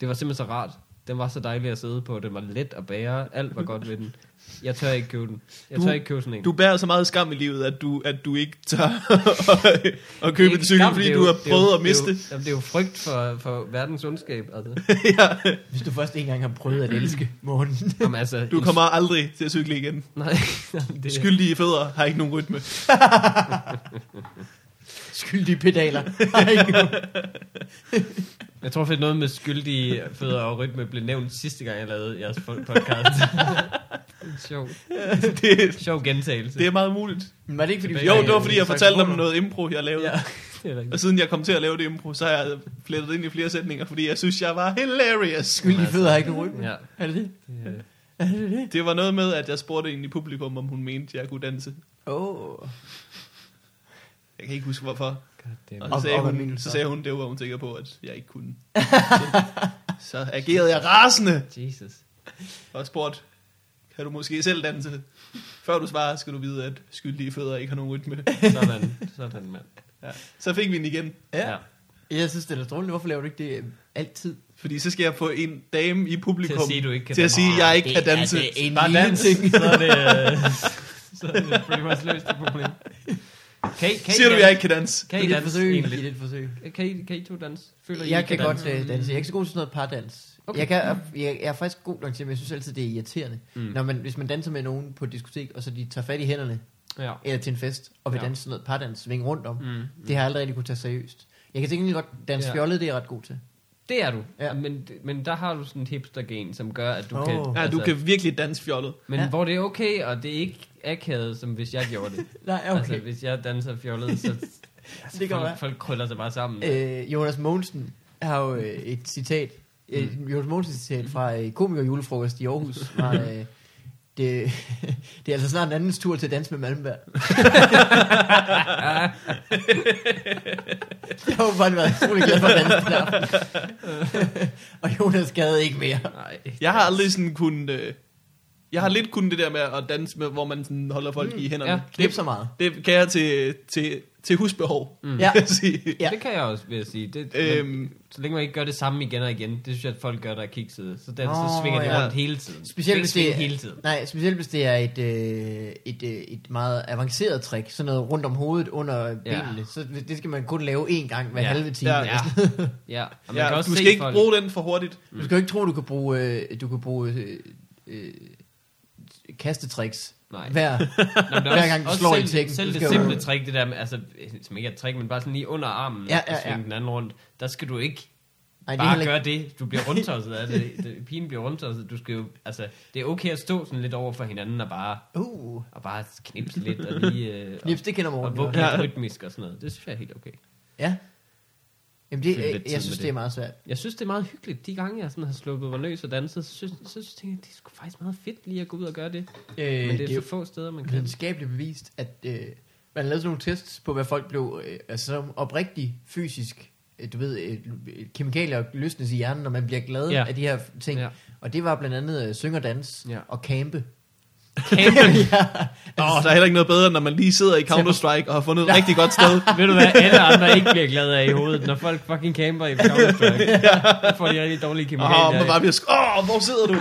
det var simpelthen så rart. Den var så dejlig at sidde på. Den var let at bære. Alt var godt ved den. Jeg tør ikke købe den. Jeg Du- tør ikke købe sådan en. Du bærer så meget skam i livet, at du, at du ikke tør at købe en cykel, skam, fordi er du jo- har er jo- prøvet at det er jo- miste. Jamen, det er jo frygt for, for verdens ondskab. Altså. ja. Hvis du først en gang har prøvet at elske morgenen. Jamen, altså, Du en- kommer aldrig til at cykle igen. Nej, det, Skyldige fødder har ikke nogen rytme. Skyldige pedaler. Jeg tror faktisk noget med skyldige fødder og rytme blev nævnt sidste gang, jeg lavede jeres podcast. Sjov, det, sjov gentagelse. det er meget muligt. Men var det ikke fordi, Tilbage- Jo, det var fordi, jeg fortalte om runder? noget impro, jeg lavede. Ja, Det er Og rigtigt. siden jeg kom til at lave det impro, så har jeg flettet ind i flere sætninger, fordi jeg synes, jeg var hilarious. Skyldige fødder har ikke nogen. Ja. Er det det? Det, Er det det? Det var noget med, at jeg spurgte en i publikum, om hun mente, jeg kunne danse. Åh. Oh. Jeg kan ikke huske, hvorfor. goddammit. Og Og- så sagde, og hvad hun, du så så? sagde hun, det var hun sikker på, at jeg ikke kunne. Så, så agerede jeg rasende Jesus. og spurgte, kan du måske selv danse? Før du svarer, skal du vide, at skyldige fødder ikke har nogen rytme. Sådan, sådan mand. Ja. Så fik vi den igen. Ja. Ja. Jeg synes, det er strålende. Hvorfor laver du ikke det altid? Fordi så skal jeg få en dame i publikum Til at sige, du ikke kan til at danse. sige, at jeg ikke det kan danse. Er det en Bare lille dans, ting. så er det, øh, så er det pretty much løst det problem. Kan I, kan I Siger du, jeg ikke kan danse? Kan I danse forsøg. I det forsøg. Kan I, kan I to danse? Føler I, Jeg I kan godt danse? øh, danse. Jeg er ikke så god til sådan noget pardans. Okay. Jeg, kan, jeg, jeg er faktisk god nok til, men jeg synes altid, det er irriterende. Mm. Når man, hvis man danser med nogen på et diskotek, og så de tager fat i hænderne, Ja. eller til en fest, og vil Ja. danse sådan noget pardans, svinge rundt om. Mm. Mm. Det har jeg aldrig rigtig kunne tage seriøst. Jeg kan tænke godt, danse Ja. ja. fjollet, det er jeg ret god til. Det er du. Ja. Men, men der har du sådan et hipster-gen, som gør, at du Åh. kan... Ja, Ja, du kan virkelig danse fjollet. Men Ja. hvor det er okay, og det er ikke akavet, som hvis jeg gjorde det. Nej, okay. Altså, hvis jeg danser fjollet, så... Altså, Det folk, være. folk krøller sig bare sammen. Øh, Jonas Mogensen har jo øh, et citat, øh, Jonas Mogensen citat fra øh, komiker julefrokost i Aarhus. Var, øh, det, det er altså snart en andens tur til at danse med Malmberg. jeg har åbenbart været utrolig glad for at danse den aften. Og Jonas gad ikke mere. Nej. Jeg har aldrig sådan kunnet... Øh, jeg har lidt kunnet det der med at danse med, hvor man sådan holder folk i hænderne. Ja. Knip så meget. Det kan jeg til, til, til husbehov, Mm. mm. Ja. Ja. Ja. Det kan jeg også, vil jeg sige. Det, Øhm. men, så længe man ikke gør det samme igen og igen, det synes jeg, at folk gør, der er kiksede. Så den, så Åh, svinger ja. rundt hele tiden. Specielt hvis det, hele tiden. nej, specielt hvis det er et, øh, et, øh, et meget avanceret trick, sådan noget rundt om hovedet under benene, så det skal man kun lave én gang hver Ja. halve time. Ja. Ja, ja. Og man Ja, kan også du se skal ikke folk, bruge den for hurtigt. Du skal jo ikke tro, du kan bruge, øh, du kan bruge øh, øh, kastetricks Nej. hver. Nå, men det er hver gang du slår selv, en ting, Selv det skal simple du- trick, det der med, altså, som ikke er et trick, men bare sådan lige under armen, Ja, ja, ja, ja, ja. den anden rundt, der skal du ikke Nej, det bare heller gøre det. Du bliver rundtosset af det. det. Pigen bliver rundtosset. Du skal jo, altså, det er okay at stå sådan lidt over for hinanden og bare, uh, og bare knipse lidt og lige... Øh, Nips, det kender og, morgen. og jo. vugge Ja. rytmisk og sådan noget. Det synes jeg er helt okay. Ja. Jamen det, jeg, jeg synes, det. det er meget svært. Jeg synes, det er meget hyggeligt. De gange, jeg sådan har sluppet var løs og danset, så synes, så synes jeg, det er sgu faktisk meget fedt lige at gå ud og gøre det. Øh, Men det er jo så få steder, man kan. videnskabeligt bevist, at øh, man lavede sådan nogle tests på, hvad folk blev, øh, altså som oprigtig fysisk, øh, du ved, øh, kemikalier løsnes i hjernen, når man bliver glad Ja. af de her ting. Ja. Ja. Og det var blandt andet øh, synge og dans Ja. og campe. Camping. ja. Åh, oh, der er heller ikke noget bedre, når man lige sidder i Counter-Strike og har fundet et rigtig godt sted. Ved du hvad, alle andre ikke bliver glade af i hovedet, når folk fucking camper i Counter-Strike. Så får de rigtig dårlige Åh, kemikalier. oh, man bare bliver sk- Åh, hvor sidder du?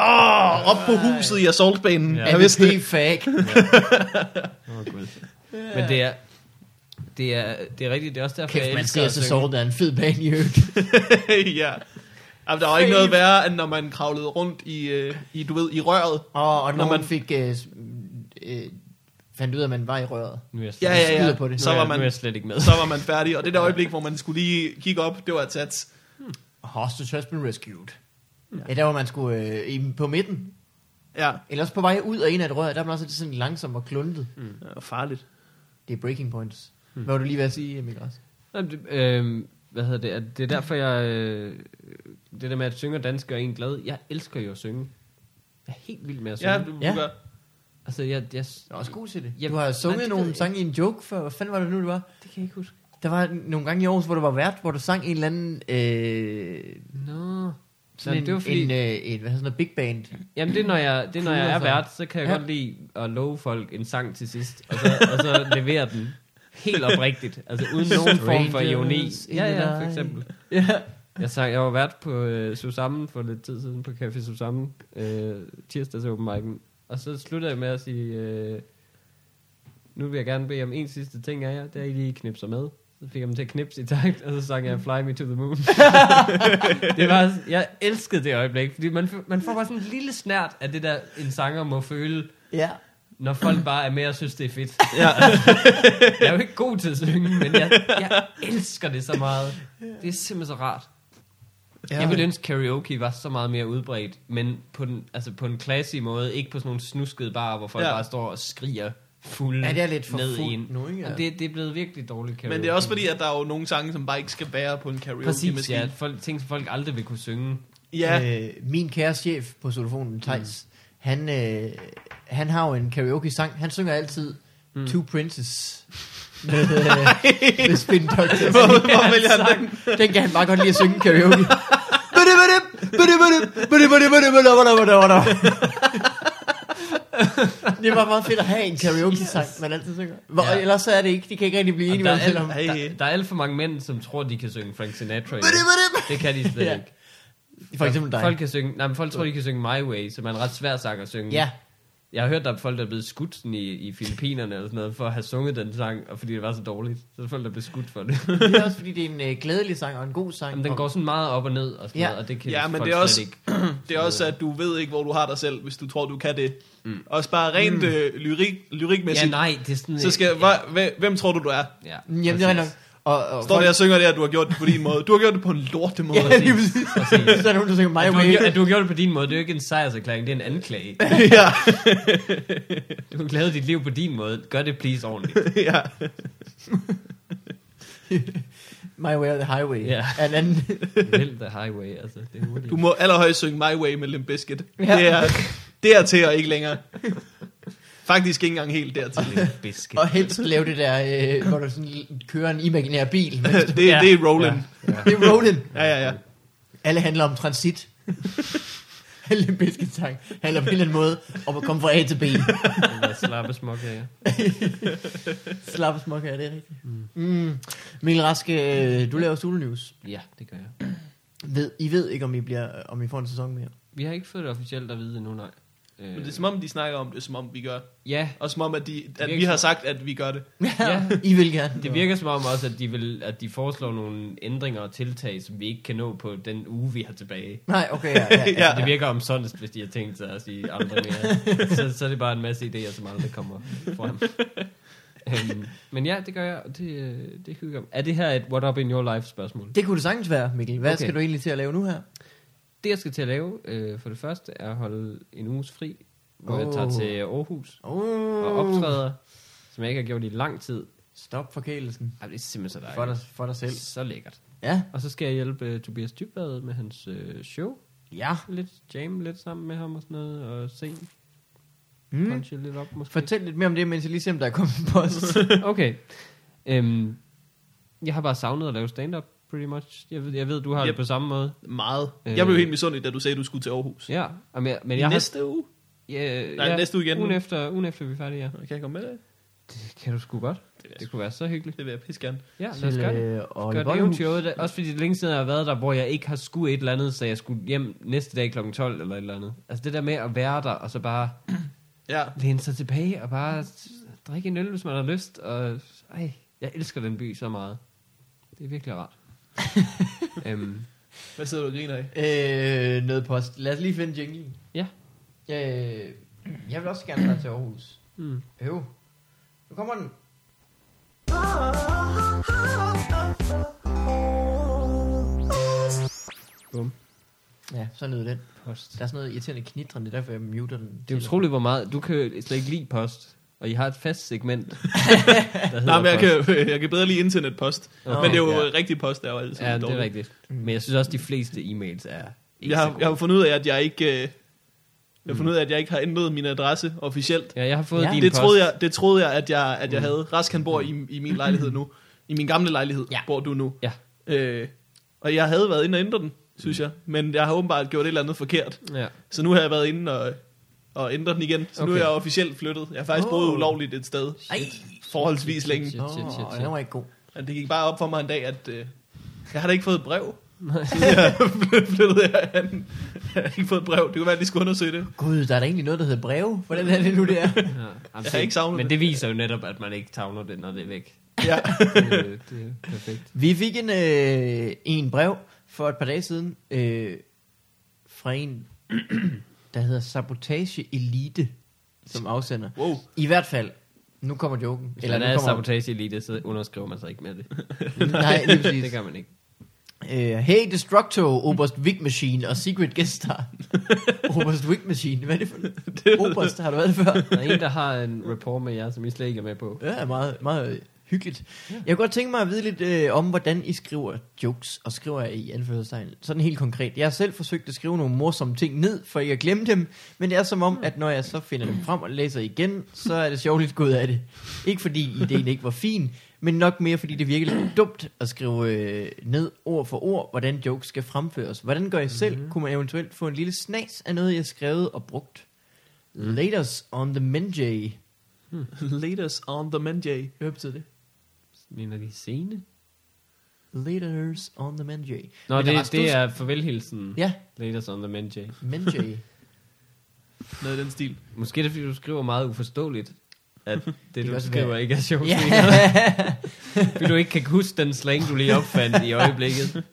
Åh, oh, op på huset i assaultbanen. Ja. Ja. Jeg vidste det. Fag. Åh, Gud. Men det er, det er, det er rigtigt, det er også derfor, Kæft, jeg man elsker ser at så synge. sort, der er en fed bane i øvrigt. ja. Jamen, der var ikke noget værre, end når man kravlede rundt i, øh, i du ved, i røret. Og, og når man man- fik, øh, øh, fandt ud af, at man var i røret. Nu er jeg Ja, slet, ja, ja. Skyder på det. Så var jeg- nu er man, jeg slet ikke med. så var man færdig. Og det der øjeblik, hvor man skulle lige kigge op, det var et sats. Hostage has been rescued. Ja, der hvor man skulle øh, i, på midten. Ja, Ellers på vej ud af en af et rør, der er man også sådan langsomt og kluntet. det var farligt. Det er breaking points. Hvad var du lige ved at sige, Emil Græs? Øh, hvad hedder det? at Det er derfor, jeg... Øh, det der med at synge og danse gør en glad. Jeg elsker jo at synge. Jeg er helt vild med at synge. Ja, du, Ja. gør. Altså, jeg, jeg, Du er også god til det. Ja, du har nej, sunget det nogle jeg sange i en joke før. Hvad fanden var det nu, det var? det kan jeg ikke huske. Der var nogle gange i Aarhus, hvor du var vært, hvor du sang en eller anden... Øh, Nå. sådan Jamen, en, det var fordi- en, øh, en, hvad hedder sådan noget, big band. Jamen, det er, når jeg, det er, når jeg er vært, så kan jeg Ja. godt lide at love folk en sang til sidst, og så, og så levere den helt oprigtigt, altså uden nogen form for ironi. Ja, ja, for eksempel. Ja. Jeg, sang, jeg var vært på øh, Susammen for lidt tid siden på Café Susammen, øh, tirsdags open mic'en, og så sluttede jeg med at sige, øh, nu vil jeg gerne bede om en sidste ting af jer, det er, I lige knipser med. Så fik jeg dem til at knipse i takt, og så sang jeg Fly Me to the Moon. det var, jeg elskede det øjeblik, fordi man, man får bare sådan en lille snært af det der, en sanger må føle, ja. når folk bare er med og synes, det er fedt. Ja. Jeg er jo ikke god til at synge, men jeg, jeg elsker det så meget. Det er simpelthen så rart. Ja. Jeg ville ønske, karaoke var så meget mere udbredt, men på, den, altså på en classy måde, ikke på sådan nogle snuskede bar, hvor folk ja. Bare står og skriger fuld Ja, det er lidt for ned i fuldt en. nu? Ja. Det, det er blevet virkelig dårligt karaoke. Men det er også fordi, at der er jo nogle sange, som bare ikke skal være på en Præcis, karaoke-maskine. ja. Folk, ting, som folk aldrig vil kunne synge. ja. Øh, min kære chef på xylofonen, Thijs, mm. han, øh, han har jo en karaoke-sang. Han synger altid mm. Two Princes med, øh, med Spin Doctors. Hvor, hvor vælger han den? Den kan han bare godt lide at synge karaoke. Det var meget fedt at have en karaoke-sang, man altid synger. Hvor, Ja. ellers så er det ikke, de kan ikke rigtig blive enige der, med er sig om. der, der er alt for mange mænd, som tror, de kan synge Frank Sinatra. Det kan de slet Ja. ikke. For eksempel dig. Folk, kan synge, nej, men folk tror, de kan synge My Way, som er en ret svær sang at synge. Ja, Jeg har hørt, der er folk, der er blevet skudt i, i Filippinerne eller sådan noget, for at have sunget den sang, og fordi det var så dårligt. Så er der folk, der er blevet skudt for det. det er også fordi, det er en øh, glædelig sang og en god sang. Jamen, den går sådan meget op og ned og sådan Ja. noget, og det kan Ja, men folk det er også- slet ikke. Det er også, at du ved ikke, hvor du har dig selv, hvis du tror, du kan det. Mm. Også bare rent mm. øh, lyrik, Ja, lyrikmæssigt. nej, det er sådan... så skal, ja, ja. hvem tror du, du er? ja, Jamen, det er nok. Og, og Står der og synger det, at du har gjort det på din måde. Du har gjort det på en lorte måde. Ja, lige præcis. præcis. Så er der nogen, der synger My At du, har, Way. gjort- at du har gjort det på din måde, det er jo ikke en sejrserklæring, det er en anklage. ja. Du har lavet dit liv på din måde. Gør det please ordentligt. ja. My Way or the Highway. Ja. Er en anden. Vælg the highway, altså. Det er hurtigt. Du må allerhøjst synge My Way med Limp Bizkit. Ja. Ja. Det er dertil og ikke længere. Faktisk ikke engang helt dertil. Biscuit. Og helst lave det der, øh, hvor du sådan kører en imaginær bil. du- det, Ja. det er Roland. Ja, ja. Det er Roland. Ja, ja, ja. Alle handler om transit. Alle bisketsang handler på en eller anden måde om at komme fra A til B. Slappe småkager. Slappe smuk er det rigtigt. Mm. Mikkel Raske, øh, du laver Zulu News. Ja, det gør jeg. Ved, I ved ikke, om I, bliver, om I får en sæson mere. Vi har ikke fået det officielt at vide endnu, nej. Øh, Men det er som om, de snakker om det, som om vi gør. ja, Og som om, at, de, at vi har sagt, at vi gør det. Ja. I vil gerne. det virker som om også, at de, vil, at de foreslår nogle ændringer og tiltag, som vi ikke kan nå på den uge, vi har tilbage. Nej, okay, ja. ja, ja. Ja. Det virker om sådan, hvis de har tænkt sig at sige andre mere. så, så er det bare en masse idéer, som aldrig kommer frem. um, men ja, det gør jeg, og det, øh, det hygger mig. Er det her et what up in your life spørgsmål? Det kunne det sagtens være, Mikkel. Hvad okay. skal du egentlig til at lave nu her? Det jeg skal til at lave, øh, for det første, er at holde en uges fri, hvor oh. jeg tager til Aarhus Oh. og optræder, som jeg ikke har gjort i lang tid. Stop forkælelsen. Ej, det er simpelthen så For dig, dejligt. for dig selv. Så lækkert. Ja. Og så skal jeg hjælpe uh, Tobias Dybvad med hans uh, show. Ja. Lidt jam lidt sammen med ham og sådan noget, og se, Mm. punche lidt op måske. Fortæl lidt mere om det, mens jeg lige ser, om der er kommet en post. Okay. Um, jeg har bare savnet at lave stand-up, pretty much. Jeg ved, jeg ved du har yep. Det på samme måde. Meget. Øh. Jeg blev helt misundelig, da du sagde, at du skulle til Aarhus. Ja, og men, men I jeg næste uge? har... Ja, Nej, ja, næste uge igen. Ugen efter, ugen efter vi er færdige, ja. Kan jeg komme med det? Det kan du sgu godt. Det, Det kunne være så hyggeligt. det vil jeg pisse gerne. Ja, lad os gøre det. øh, Gør det Bollehus. eventyr ud af- Også fordi det længe siden, jeg har været der, hvor jeg ikke har skulle et eller andet, så jeg skulle hjem næste dag kl. 12 eller et eller andet. Altså det der med at være der, og så bare Ja. læne sig tilbage, og bare drikke en øl, hvis man har lyst. Og, ej, jeg elsker den by så meget. Det er virkelig rart. øhm, Hvad sidder du og griner af? Øh, noget post. Lad os lige finde jinglen. Ja. Øh, jeg vil også gerne være til Aarhus. mm. Øv. Nu kommer den. Bum. Ja, så lød den. Post. Der er sådan noget irriterende knitren, det er derfor, jeg muter den. Det er utroligt, hvor meget... Du kan slet ikke lide post. Og I har et fast segment, der hedder Nej, men jeg post. kan, jeg kan bedre lide internetpost. Okay, Men det er jo ja. rigtig post, der er jo altid Ja, det er rigtigt. Men jeg synes også, de fleste e-mails er ikke Jeg har, jeg har fundet ud af, at jeg ikke... øh, Jeg har fundet ud af, at jeg ikke har ændret min adresse officielt. Ja, jeg har fået Ja. din Det post. troede jeg, det troede jeg, at jeg, at jeg havde. Rask, han bor i, i min lejlighed nu. I min gamle lejlighed Ja. bor du nu. Ja. Øh, og jeg havde været inde og ændre den, synes jeg. Men jeg har åbenbart gjort et eller andet forkert. Ja. Så nu har jeg været inde og, og ændret den igen. Så okay. nu er jeg officielt flyttet. Jeg har faktisk Åh. boet ulovligt et sted. Ej. Forholdsvis Shit, længe. shit, shit, shit, shit. den var ikke god. Men det gik bare op for mig en dag, at øh, jeg har da ikke fået et brev. Jeg flyttede jeg hen. Jeg har ikke fået et brev. Det kunne være, at de skulle undersøge det. Gud, der er da egentlig noget, der hedder breve. Hvordan er det nu, det er? Ja, Jeg har ikke savnet Men det. viser jo netop, at man ikke tavner det, når det er væk. Ja. Det, det er perfekt. Vi fik en, øh, en brev for et par dage siden øh, fra en, der hedder Sabotage Elite, som afsender. Wow. I hvert fald, nu kommer joken. Eller nu man er kommer, sabotage elite, så underskriver man sig ikke med det. Nej, lige det præcis. gør man ikke. Uh, hey Destructo, Oberst Wig Machine og Secret Guest Star. Oberst Wig Machine, hvad er det for det? Oberst, har du været det før? Der er en, der har en rapport med jer, som I slet ikke er med på. Ja, meget, meget hyggeligt. Jeg kunne godt tænke mig at vide lidt øh, om, hvordan I skriver jokes, og skriver jeg i anførselstegn. Sådan helt konkret. Jeg har selv forsøgt at skrive nogle morsomme ting ned, for ikke at glemme dem, men det er som om, at når jeg så finder dem frem og læser igen, så er det sjovt gået af det. Ikke fordi ideen ikke var fin, men nok mere fordi det virker lidt dumt at skrive øh, ned ord for ord, hvordan jokes skal fremføres. Hvordan gør jeg selv? Mm-hmm. Kunne man eventuelt få en lille snas af noget, jeg skrevet og brugt? Laters on the Menjay. Latest on the Menjay. Hvad betyder det? Mener de scene? Laters on the Menjay. Nå, Men det, det er farvelhilsen. Ja, Latest on the Menjay. Menjay. Noget i den stil. Måske er det, fordi du skriver meget uforståeligt, at det, kan du skriver være. ikke er sjovt. Ja. Fordi du ikke kan huske den slang, du lige opfandt i øjeblikket. Det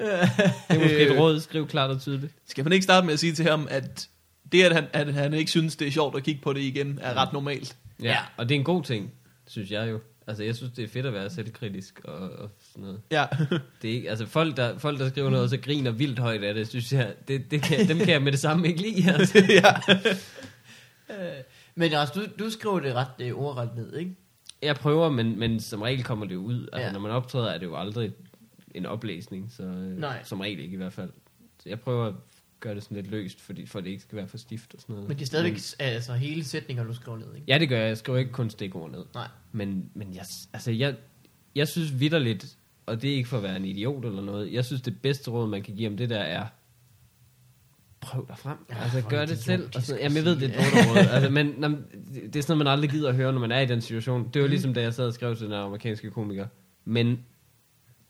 er måske et råd. Skriv klart og tydeligt. Skal man ikke starte med at sige til ham, at det, at han, at han ikke synes, det er sjovt at kigge på det igen, er ret normalt. Ja, Ja. og det er en god ting, synes jeg jo. Altså, jeg synes, det er fedt at være selvkritisk og, og sådan noget. Ja. Det er ikke, altså, folk der, folk, der skriver noget, og så griner vildt højt af det, synes jeg, det, det kan, dem kan jeg med det samme ikke lide. Altså. ja. Men altså, du, du skriver det ret øh, ordret ned, ikke? Jeg prøver, men, men som regel kommer det jo ud. Altså, Ja. ja. når man optræder, er det jo aldrig en oplæsning, så øh, Nej. som regel ikke i hvert fald. Så jeg prøver at gøre det sådan lidt løst, fordi, for det ikke skal være for stift og sådan noget. Men det er stadigvæk altså, hele sætninger, du skriver ned, ikke? Ja, det gør jeg. Jeg skriver ikke kun stikord ned. Nej. Men, men jeg, altså, jeg, jeg synes vidderligt, og det er ikke for at være en idiot eller noget, jeg synes det bedste råd, man kan give om det der er, prøv dig frem. Ja, altså, gør det det selv. Og sådan, jamen, jeg ved, det er et råd. Altså, men nå, det er sådan noget, man aldrig gider at høre, når man er i den situation. Det var ligesom, da jeg sad og skrev til den amerikanske komiker. Men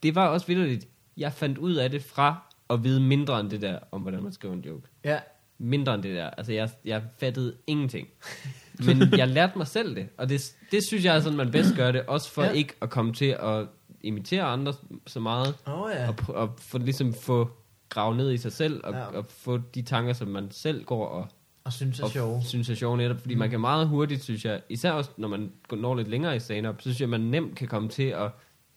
det var også vidderligt. Jeg fandt ud af det fra at vide mindre end det der, om hvordan man skriver en joke Ja. mindre end det der. Altså, jeg, jeg fattede ingenting. Men jeg lærte mig selv det, og det, det synes jeg er sådan, man bedst gør det, også for Ja. ikke at komme til at imitere andre så meget, oh, ja. og, og få, ligesom få gravet ned i sig selv, og, Ja. og få de tanker, som man selv går og, Og synes er og sjovt. synes er sjove netop, fordi mm. man kan meget hurtigt, synes jeg, især også når man går- når lidt længere i stand-up, så synes jeg, man nemt kan komme til at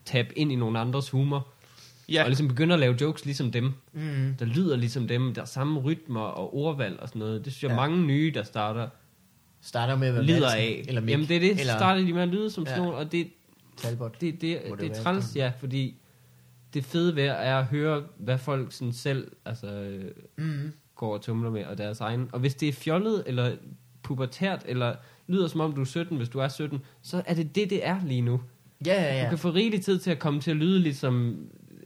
tabe ind i nogle andres humor, Ja. og ligesom begynde at lave jokes ligesom dem Mm. der lyder ligesom dem, der er samme rytmer og ordvalg og sådan noget. Det synes jeg, Ja. mange nye, der starter, Starter med at være lider Madsen, af. Eller Mick, Jamen det er det, eller starter de med at lyde som Ja. sådan nogle, og det, Talbot. det, det, det det, er træls, ja, fordi det fede ved er at høre, hvad folk sådan selv altså, Mm. går og tumler med, og deres egen. Og hvis det er fjollet, eller pubertært, eller lyder som om du er 17, hvis du er 17, så er det det, det er lige nu. Ja, ja, Ja. ja. Du kan få rigelig tid til at komme til at lyde ligesom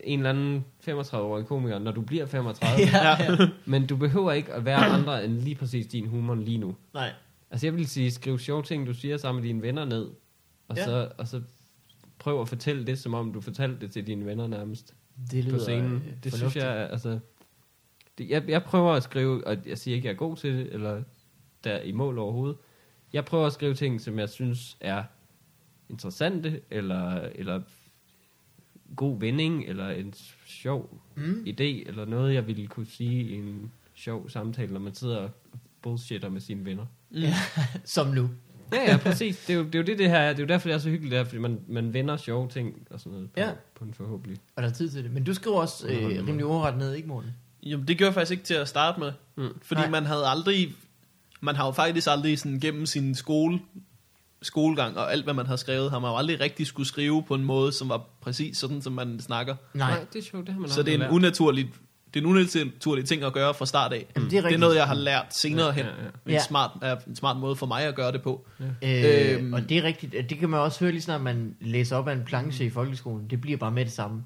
en eller anden 35-årig komiker, når du bliver 35. ja, ja. Men du behøver ikke at være andre end lige præcis din humor lige nu. Nej. Altså jeg vil sige, skriv sjove ting, du siger sammen med dine venner ned. Og, Ja. så, og så prøv at fortælle det, som om du fortalte det til dine venner nærmest Det lyder på scenen. øh, Det synes fornuftigt. jeg, er- altså... Det, jeg, jeg prøver at skrive, og jeg siger ikke, jeg er god til det, eller der er i mål overhovedet. Jeg prøver at skrive ting, som jeg synes er interessante, eller, eller god vending, eller en sjov Mm. idé, eller noget, jeg ville kunne sige i en sjov samtale, når man sidder og bullshitter med sine venner. Mm. Ja. Som nu. Ja, ja, præcis. Det er jo det, er jo det, det her er. Det er jo derfor, det er så hyggeligt, der, fordi man, man vender sjove ting og sådan noget på, Ja. på en forhåbentlig. Og der er tid til det. Men du skriver også øh, rimelig ordret ned, ikke Morten? Jamen, det gjorde jeg faktisk ikke til at starte med. Mm. Fordi Nej. man havde aldrig... Man har jo faktisk aldrig sådan gennem sin skole, skolegang og alt, hvad man har skrevet, har man jo aldrig rigtig skulle skrive på en måde, som var præcis sådan, som man snakker. Nej. Nej, det er sjovt, det har man Så det er en lært. unaturlig, det er en unaturlig ting at gøre fra start af. Jamen, det er Det er noget, jeg har lært senere hen. Ja, ja, ja. En, Ja. smart, er en smart måde for mig at gøre det på. Øh, Øhm. og det er rigtigt. Det kan man også høre lige snart, man læser op af en planche i folkeskolen. Det bliver bare med det samme.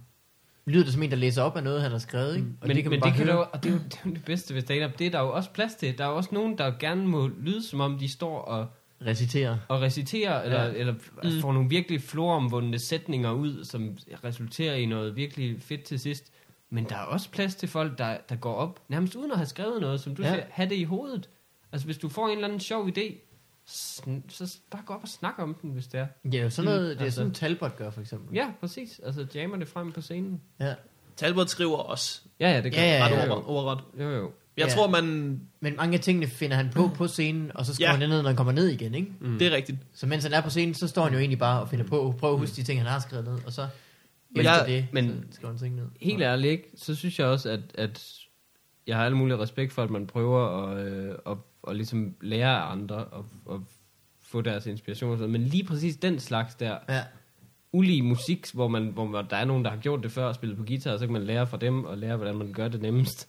Lyder det som en, der læser op af noget, han har skrevet, ikke? Og Men, det kan man men bare det, kan jo, og det er, jo, det er jo det bedste ved stand-up. Det er der jo også plads til. Der er jo også nogen, der gerne må lyde, som om de står og, Recitere. og reciterer, eller, Ja. eller altså, får nogle virkelig floromvundne sætninger ud, som resulterer i noget virkelig fedt til sidst. Men der er også plads til folk, der, der går op, nærmest uden at have skrevet noget, som du Ja. ja. siger, have det i hovedet. Altså hvis du får en eller anden sjov idé, sn- så bare gå op og snak om den, hvis det er. Ja, sådan noget, Mm, det er altså. sådan Talbot gør, for eksempel. Ja, præcis. Altså jammer det frem på scenen. ja. Talbot skriver også Ja, ja, det gør Ja, ja, ret ja. over, overret. jo, jo. Jeg Ja. tror, man... Men mange af tingene finder han på på scenen, og så skriver Ja. han det ned, når han kommer ned igen, ikke? Mm. Det er rigtigt. Så mens han er på scenen, så står han jo egentlig bare og finder på, prøver at huske de ting, han har skrevet ned, og så... Men efter jeg- det, men- så skriver han ting ned. Helt ærligt, ikke? så synes jeg også, at, at jeg har alle mulige respekt for, at man prøver at, øh, at, at ligesom lære af andre og, og få deres inspiration. og sådan. Men lige præcis den slags der, Ja. ulige musik, hvor, man, hvor man, der er nogen, der har gjort det før og spillet på guitar, og så kan man lære fra dem og lære, hvordan man gør det nemmest.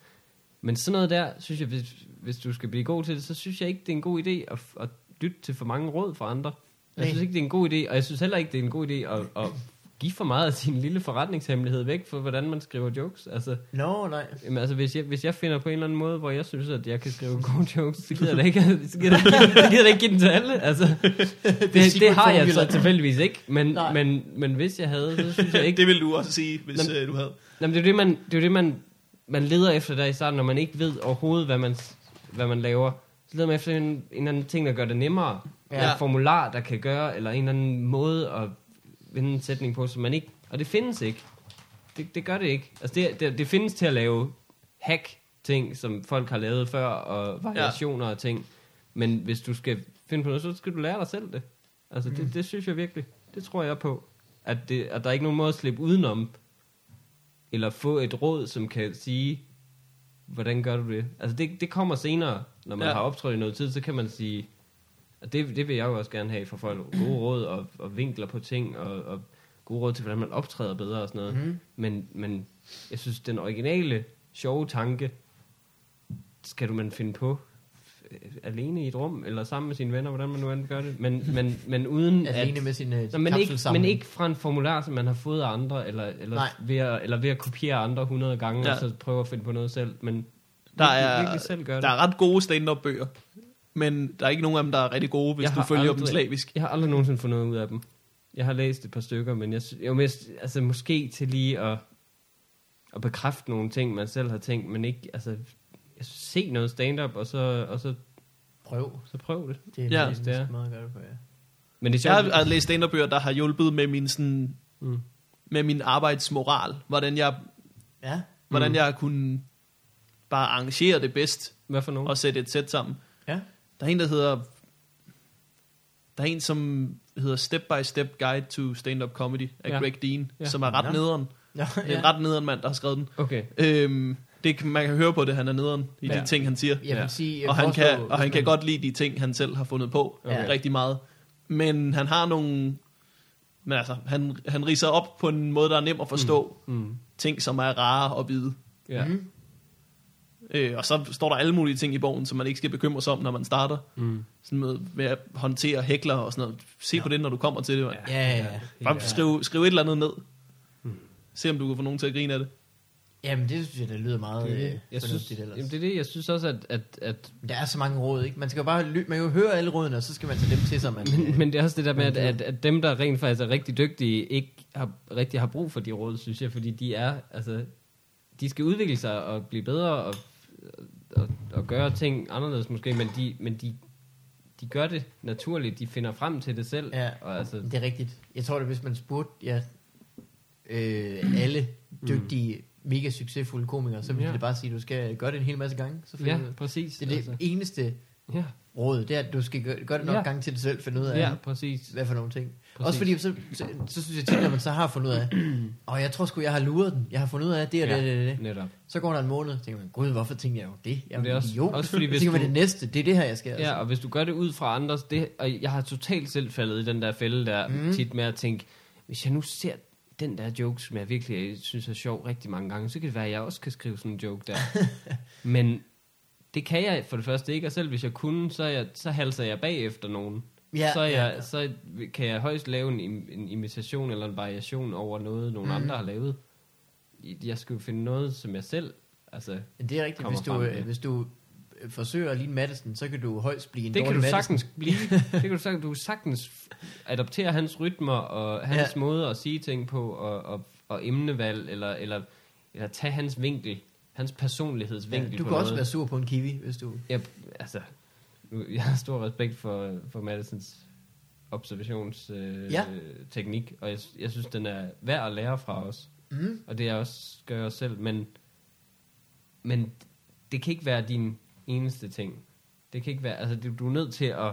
Men sådan noget der, synes jeg, hvis, hvis du skal blive god til det, så synes jeg ikke, det er en god idé at, at lytte til for mange råd fra andre. Jeg Nej. synes ikke, det er en god idé, og jeg synes heller ikke, det er en god idé at, at give for meget af sin lille forretningshemmelighed væk for, hvordan man skriver jokes. Altså, Nå, nej. Jamen, altså, hvis jeg, hvis jeg finder på en eller anden måde, hvor jeg synes, at jeg kan skrive gode jokes, så gider jeg da ikke, så gider så gider jeg ikke give den til alle. Altså, det, det secret har jeg så tilfældigvis ikke. Men, Nej. men, men hvis jeg havde, så synes jeg ikke... det vil du også sige, hvis Jamen- øh, du havde. Jamen, det er jo det, man, det, er jo det man, man leder efter der i starten, når man ikke ved overhovedet, hvad man, hvad man laver. Så leder man efter en, en eller anden ting, der gør det nemmere. Ja. En formular, der kan gøre, eller en eller anden måde at vende en sætning på, som man ikke... Og det findes ikke. Det, det gør det ikke. Altså, det, det, det findes til at lave hack-ting, som folk har lavet før, og variationer ja. og ting. Men hvis du skal finde på noget, så skal du lære dig selv det. Altså, mm. det, det synes jeg virkelig. Det tror jeg på. At, det, at der er ikke nogen måde at slippe udenom, eller få et råd, som kan sige, hvordan gør du det? Altså, det, det kommer senere, når man Ja. har optrådt i noget tid, så kan man sige, og det, det vil jeg jo også gerne have for folk. Gode råd og, og vinkler på ting, og, og gode råd til, hvordan man optræder bedre og sådan noget. Mhm. Men, men jeg synes, den originale, sjove tanke, skal du man finde på alene i et rum, eller sammen med sine venner, hvordan man nu end gør det. Men, men, men uden Alene at... med sin uh, Nå, men, ikke, men ikke fra en formular, som man har fået af andre, eller, eller, Nej. ved at, eller ved at kopiere andre 100 gange, Ja. og så prøve at finde på noget selv. Men Der er, virkelig selv gør der det. er ret gode stand-up bøger, men der er ikke nogen af dem, der er rigtig gode, hvis Jeg du følger dem aldrig- slavisk. Jeg har aldrig nogensinde fundet noget ud af dem. Jeg har læst et par stykker, men jeg, jeg mest, altså måske til lige at, at bekræfte nogle ting, man selv har tænkt, men ikke, altså, se noget stand-up, og så, og så, Prøv. så prøv det. Det er Ja. ja, Hvis det er. meget det på, ja. Men det er Jeg sjovt. har læst stand bøger, der har hjulpet med min, sådan, Mm. med min arbejdsmoral. Hvordan jeg, Ja. hvordan Mm. jeg kunne bare arrangere det bedst Hvad for nogen? og sætte et sæt sammen. Ja. Der er en, der hedder... Der er en, som hedder Step by Step Guide to Stand-Up Comedy af Ja. Greg Dean, Ja. som er ret Ja. nederen. Ja, Det er en ret nederen mand, der har skrevet den. Okay. Øhm, det, kan- man kan høre på det, han er nederen i Ja. de ting, han siger. Jeg vil Ja. sige, jeg Og han, kan, og han kan godt lide de ting, han selv har fundet på Ja. okay. rigtig meget. Men han har nogle... Men altså, han, han riser op på en måde, der er nem at forstå. Mm. Mm. Ting, som er rare at vide. Ja. Mhm. Øh, og så står der alle mulige ting i bogen, som man ikke skal bekymre sig om, når man starter. Mm. Sådan med, med at håndtere hækler og sådan noget. Se ja. på det, når du kommer til det. Ja. Ja, ja, ja. Bare skriv, skriv et eller andet ned. Mm. Se om du kan få nogen til at grine af det. Jamen, det synes jeg, det lyder meget Det, øh, det. jeg synes, ellers. jamen, det er det, jeg synes også, at, at, at Der er så mange råd, ikke? Man skal jo bare ly- man kan jo høre alle rådene, og så skal man tage dem til sig. Man, men, men det er også det der med, at, at, at dem, der rent faktisk er rigtig dygtige, ikke har, rigtig har brug for de råd, synes jeg, fordi de er, altså, de skal udvikle sig og blive bedre og, og, og gøre ting anderledes måske, men de, men de, de gør det naturligt, de finder frem til det selv. Ja. Og altså, Det er rigtigt. Jeg tror, at hvis man spurgte ja, øh, alle dygtige, mega succesfulde komikere, så ville Ja. det bare sige, at du skal gøre det en hel masse gange. Så ja, ud præcis. det er det altså, eneste ja, råd, det er, at du skal gøre, gøre det nok Ja. gange til dig selv, finde ud af, ja, præcis. hvad for nogle ting. Præcis. Også fordi, så, så, så, synes jeg tit, når man så har fundet ud af, og jeg tror sgu, jeg har luret den, jeg har fundet ud af det og det, Ja, det, det, det. Netop. Så går der en måned, tænker man, gud, hvorfor tænker jeg jo det? Jeg er det er også- idiot. også fordi, hvis tænker man, du- det næste, det er det her, jeg skal. altså. Ja, og hvis du gør det ud fra andres, det, og jeg har totalt selv faldet i den der fælde der, mm. tit med at tænke, hvis jeg nu ser den der joke, som jeg virkelig synes er sjov rigtig mange gange, så kan det være, at jeg også kan skrive sådan en joke der. Men det kan jeg for det første ikke, og selv hvis jeg kunne, så, jeg, så halser jeg bagefter nogen. Ja, så, er ja, jeg, ja. så kan jeg højst lave en, en imitation eller en variation over noget, nogen mm. andre har lavet. Jeg skal jo finde noget, som jeg selv... Altså, det er rigtigt, hvis du, frem øh, hvis du forsøger at ligne Madison, så kan du højst blive en det kan du Madison. sagtens blive. det kan du sagtens, du sagtens adoptere hans rytmer og hans Ja. ja. måde at sige ting på og, og, og emnevalg eller, eller, eller tage hans vinkel, hans personlighedsvinkel Ja, du på kan også noget. være sur på en kiwi, hvis du... Jeg, altså, jeg har stor respekt for, for Madisons observationsteknik, øh, Ja. teknik, og jeg, jeg synes, den er værd at lære fra os. Mm. Og det er også, gør jeg også selv, men, men det kan ikke være din eneste ting. Det kan ikke være, altså du, du er nødt til at,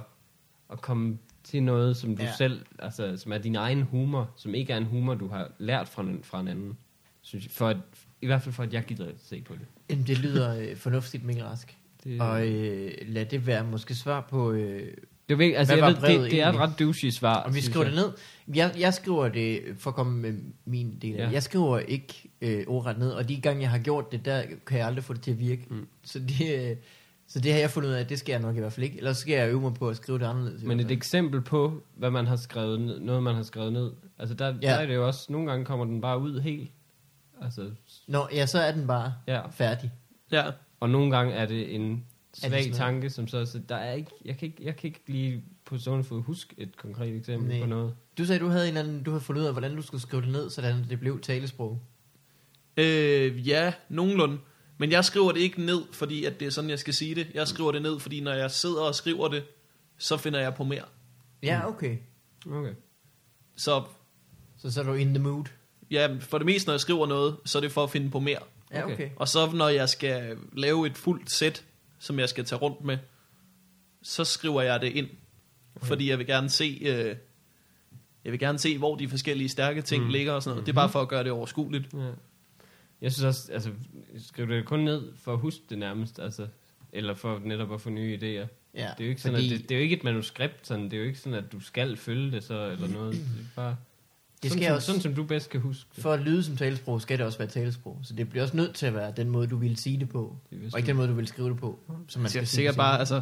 at komme til noget, som du Ja. selv, altså, som er din egen humor, som ikke er en humor, du har lært fra en, fra en anden. Synes jeg, for at, I hvert fald for, at jeg gider at se på det. Jamen, det lyder øh, fornuftigt, Mikkel Rask. Det, Og øh, lad det være måske svar på, øh, det, er virkelig, altså, jeg ved, brevet det, det er et ret douchey svar. om vi skriver jeg. det ned. Jeg, jeg skriver det, for at komme med min del af Ja. Jeg skriver ikke øh, ordret ned, og de gange, jeg har gjort det, der kan jeg aldrig få det til at virke. Mm. Så, det, øh, så det har jeg fundet ud af, at det skal jeg nok i hvert fald ikke. Ellers skal jeg øve mig på at skrive det anderledes. Men et eksempel på, hvad man har skrevet ned, noget man har skrevet ned. Altså der, Ja. der er det jo også, nogle gange kommer den bare ud helt. Altså, Nå, ja, så er den bare ja. færdig. Ja. Og nogle gange er det en det svag sådan tanke, som så, så der er ikke, jeg kan ikke, jeg kan ikke lige på stående fod huske et konkret eksempel Nej. på noget. Du sagde, du havde en eller anden, du havde fundet ud af, hvordan du skulle skrive det ned, sådan at det blev talesprog. Øh, ja, nogenlunde. Men jeg skriver det ikke ned, fordi at det er sådan, jeg skal sige det. Jeg skriver det ned, fordi når jeg sidder og skriver det, så finder jeg på mere. Ja, okay. Okay. Så Så så er du in the mood. ja, for det meste, når jeg skriver noget, så er det for at finde på mere. Ja, Okay. okay. Og så når jeg skal lave et fuldt sæt, som jeg skal tage rundt med, så skriver jeg det ind. Okay. Fordi jeg vil gerne se, øh, jeg vil gerne se, hvor de forskellige stærke ting Mm. ligger og sådan noget. Det er bare for at gøre det overskueligt. Ja. Jeg synes også, altså, skriv det kun ned for at huske det nærmest, altså, eller for netop at få nye idéer. Ja, Det er jo ikke sådan, fordi at det, det, er jo ikke et manuskript, sådan, det er jo ikke sådan, at du skal følge det så, eller noget. Det er bare, det sådan, skal som, også, sådan som du bedst kan huske det. for at lyde som talesprog, skal det også være talesprog. Så det bliver også nødt til at være den måde, du vil sige det på. Det Og sådan- ikke den måde, du vil skrive det på. Som man Man skal sikkert bare, altså...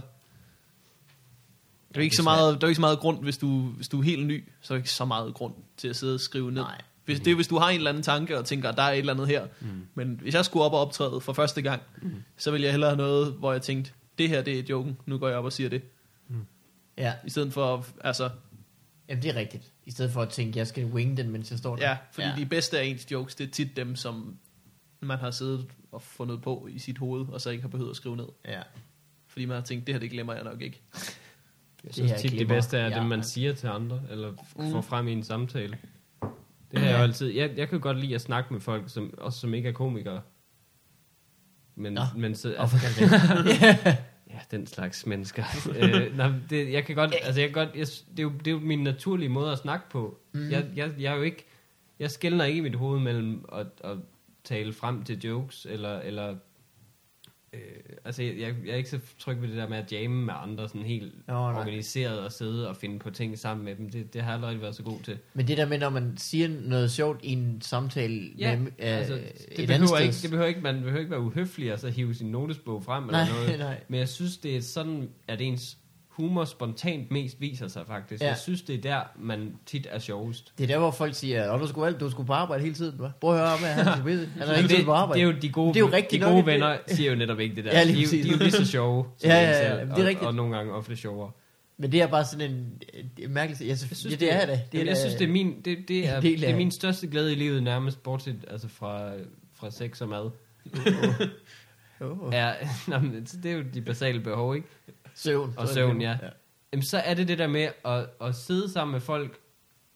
Det er jo ikke så meget, der er ikke så meget grund, hvis du, hvis du er helt ny, så er der ikke så meget grund til at sidde og skrive ned. Nej. Hvis, det er, hvis du har en eller anden tanke og tænker, der er et eller andet her. Mm. Men hvis jeg skulle op og optræde for første gang, Mm. så ville jeg hellere have noget, hvor jeg tænkte, det her det er joken, nu går jeg op og siger det. Ja, I stedet for, altså, jamen det er rigtigt. I stedet for at tænke, jeg skal wing den, mens jeg står der. ja, fordi ja. de bedste af ens jokes, det er tit dem, som man har siddet og fundet på i sit hoved, og så ikke har behøvet at skrive ned. ja. Fordi man har tænkt, det her det glemmer jeg nok ikke. Jeg synes her tit, det klipper. bedste er Ja. det, man siger til andre, eller Mm. får frem i en samtale. Det har jeg jo altid. Jeg, jeg kan godt lide at snakke med folk, som, også som ikke er komikere. Men, Nå. men så, altså, kan det? ja, den slags mennesker. øh, nej, det, jeg kan godt, altså jeg kan godt, jeg, det, er jo, det er jo min naturlige måde at snakke på. Mm. Jeg, jeg, jeg er jo ikke, jeg skældner ikke i mit hoved mellem at, at tale frem til jokes, eller, eller øh, altså jeg, jeg, jeg er ikke så tryg ved det der med at jamme med andre, sådan helt nej. organiseret og sidde og finde på ting sammen med dem. Det, det har jeg aldrig været så god til. Men det der med, når man siger noget sjovt i en samtale Ja, med, øh, altså, et det, andet behøver sted. ikke, det behøver ikke, man behøver ikke være uhøflig og så hive sin notesbog frem Nej, eller noget. nej. Men jeg synes, det er sådan, at ens humor spontant mest viser sig faktisk. Ja. Ja. Jeg synes, det er der, man tit er sjovest. Det er der, hvor folk siger, at du skulle, alt, du skulle på arbejde hele tiden. Hva? Prøv at høre, hvad han er busy. Han er hele det, tiden på arbejde. det er jo de gode, Det er jo rigtigt de gode det- venner siger jo netop ikke det der. Ja, lige de, er de er jo lige så sjove som Ja, ja, ja, selv, det er og, rigtigt. og, nogle gange ofte sjovere. Men det er bare sådan en, mærkelig... Jeg, Jeg synes, ja, det er det. det er jeg synes, det er min, det, det er, det er min største glæde i livet, nærmest bortset altså fra, fra sex og mad. Oh. Ja, nå, men det er jo de basale behov, ikke? Søvn. Og søvn, det. ja. Jamen, så er det det der med at, at sidde sammen med folk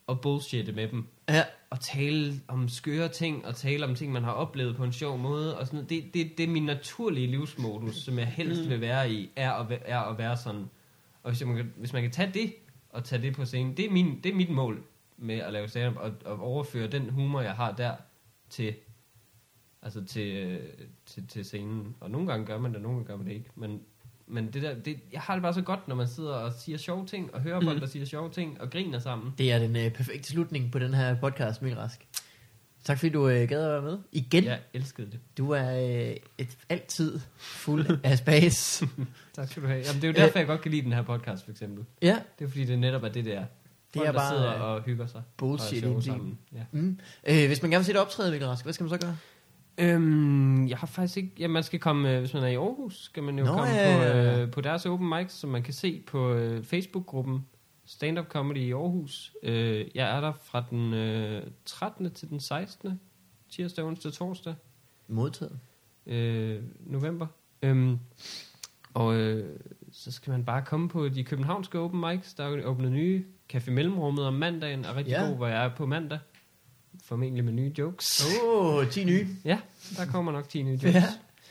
og bullshitte med dem. Ja, Og tale om skøre ting, og tale om ting, man har oplevet på en sjov måde. Og sådan noget. Det, det, det er min naturlige livsmodus, som jeg helst vil være i, er at, væ- er at være sådan. Og hvis, man kan- hvis man kan tage det, og tage det på scenen, det er, min, det er mit mål med at lave stand og, og overføre den humor, jeg har der, til, altså til, øh, til, til scenen. Og nogle gange gør man det, nogle gange gør man det ikke. Men, men det der, det, jeg har det bare så godt, når man sidder og siger sjove ting, og hører folk, der siger sjove ting, og griner sammen. det er den øh, perfekte slutning på den her podcast, Mikkel Rask. Tak fordi du øh, gad at være med. Igen. Jeg elskede det. Du er øh, et, altid fuld af spas. Tak skal du have. Jamen, det er jo derfor, jeg godt kan lide den her podcast, for eksempel. ja, Det er fordi, det netop er det der. Folk, er der bare, sidder øh, og hygger sig. bullshit og er sammen. Ja. Mm. Øh, hvis man gerne vil se det optræde, Mikkel Rask, hvad skal man så gøre? Øhm, jeg har faktisk ikke... Ja, man skal komme... øh, Hvis man er i Aarhus, skal man jo Nå, komme ja, på, ja, ja. øh, på deres open mics, som man kan se på øh, Facebook-gruppen Stand Up Comedy i Aarhus. Øh, jeg er der fra den øh, 13. til den 16. tirsdag, onsdag, torsdag. Modtaget. øh, november. Øhm, og øh, så skal man bare komme på de københavnske open mics. Der er jo åbnet nye. Café Mellemrummet om mandagen er rigtig ja. god, hvor jeg er på mandag. Formentlig med nye jokes. Åh, oh, 10 nye. Ja, der kommer nok 10 nye jokes. Ja.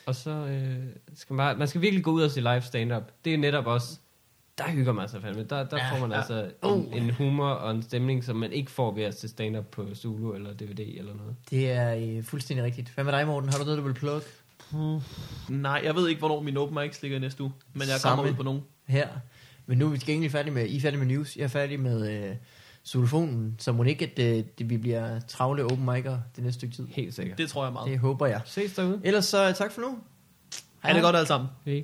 Og så øh, skal man bare... Man skal virkelig gå ud og se live stand-up. Det er netop også der hygger man sig fandme. Der, der Ja, får man ja. altså Uh. en, en humor og en stemning, som man ikke får ved at se stand-up på Zulu eller DVD eller noget. Det er øh, fuldstændig rigtigt. Hvad med dig, Morten? Har du noget, du vil plukke Nej, jeg ved ikke, hvornår min open mics ligger i næste uge, men jeg Samme. kommer ud på nogen. her? Men nu er vi gengæld færdige med, I er færdige med news. Jeg er færdig med øh, xylofonen, så må det ikke, at det, det, vi bliver travle open mic'er det næste stykke tid. Helt sikkert. Det tror jeg meget. Det håber jeg. Ses derude. Ellers så tak for nu. Ha' det godt alle sammen. Hej.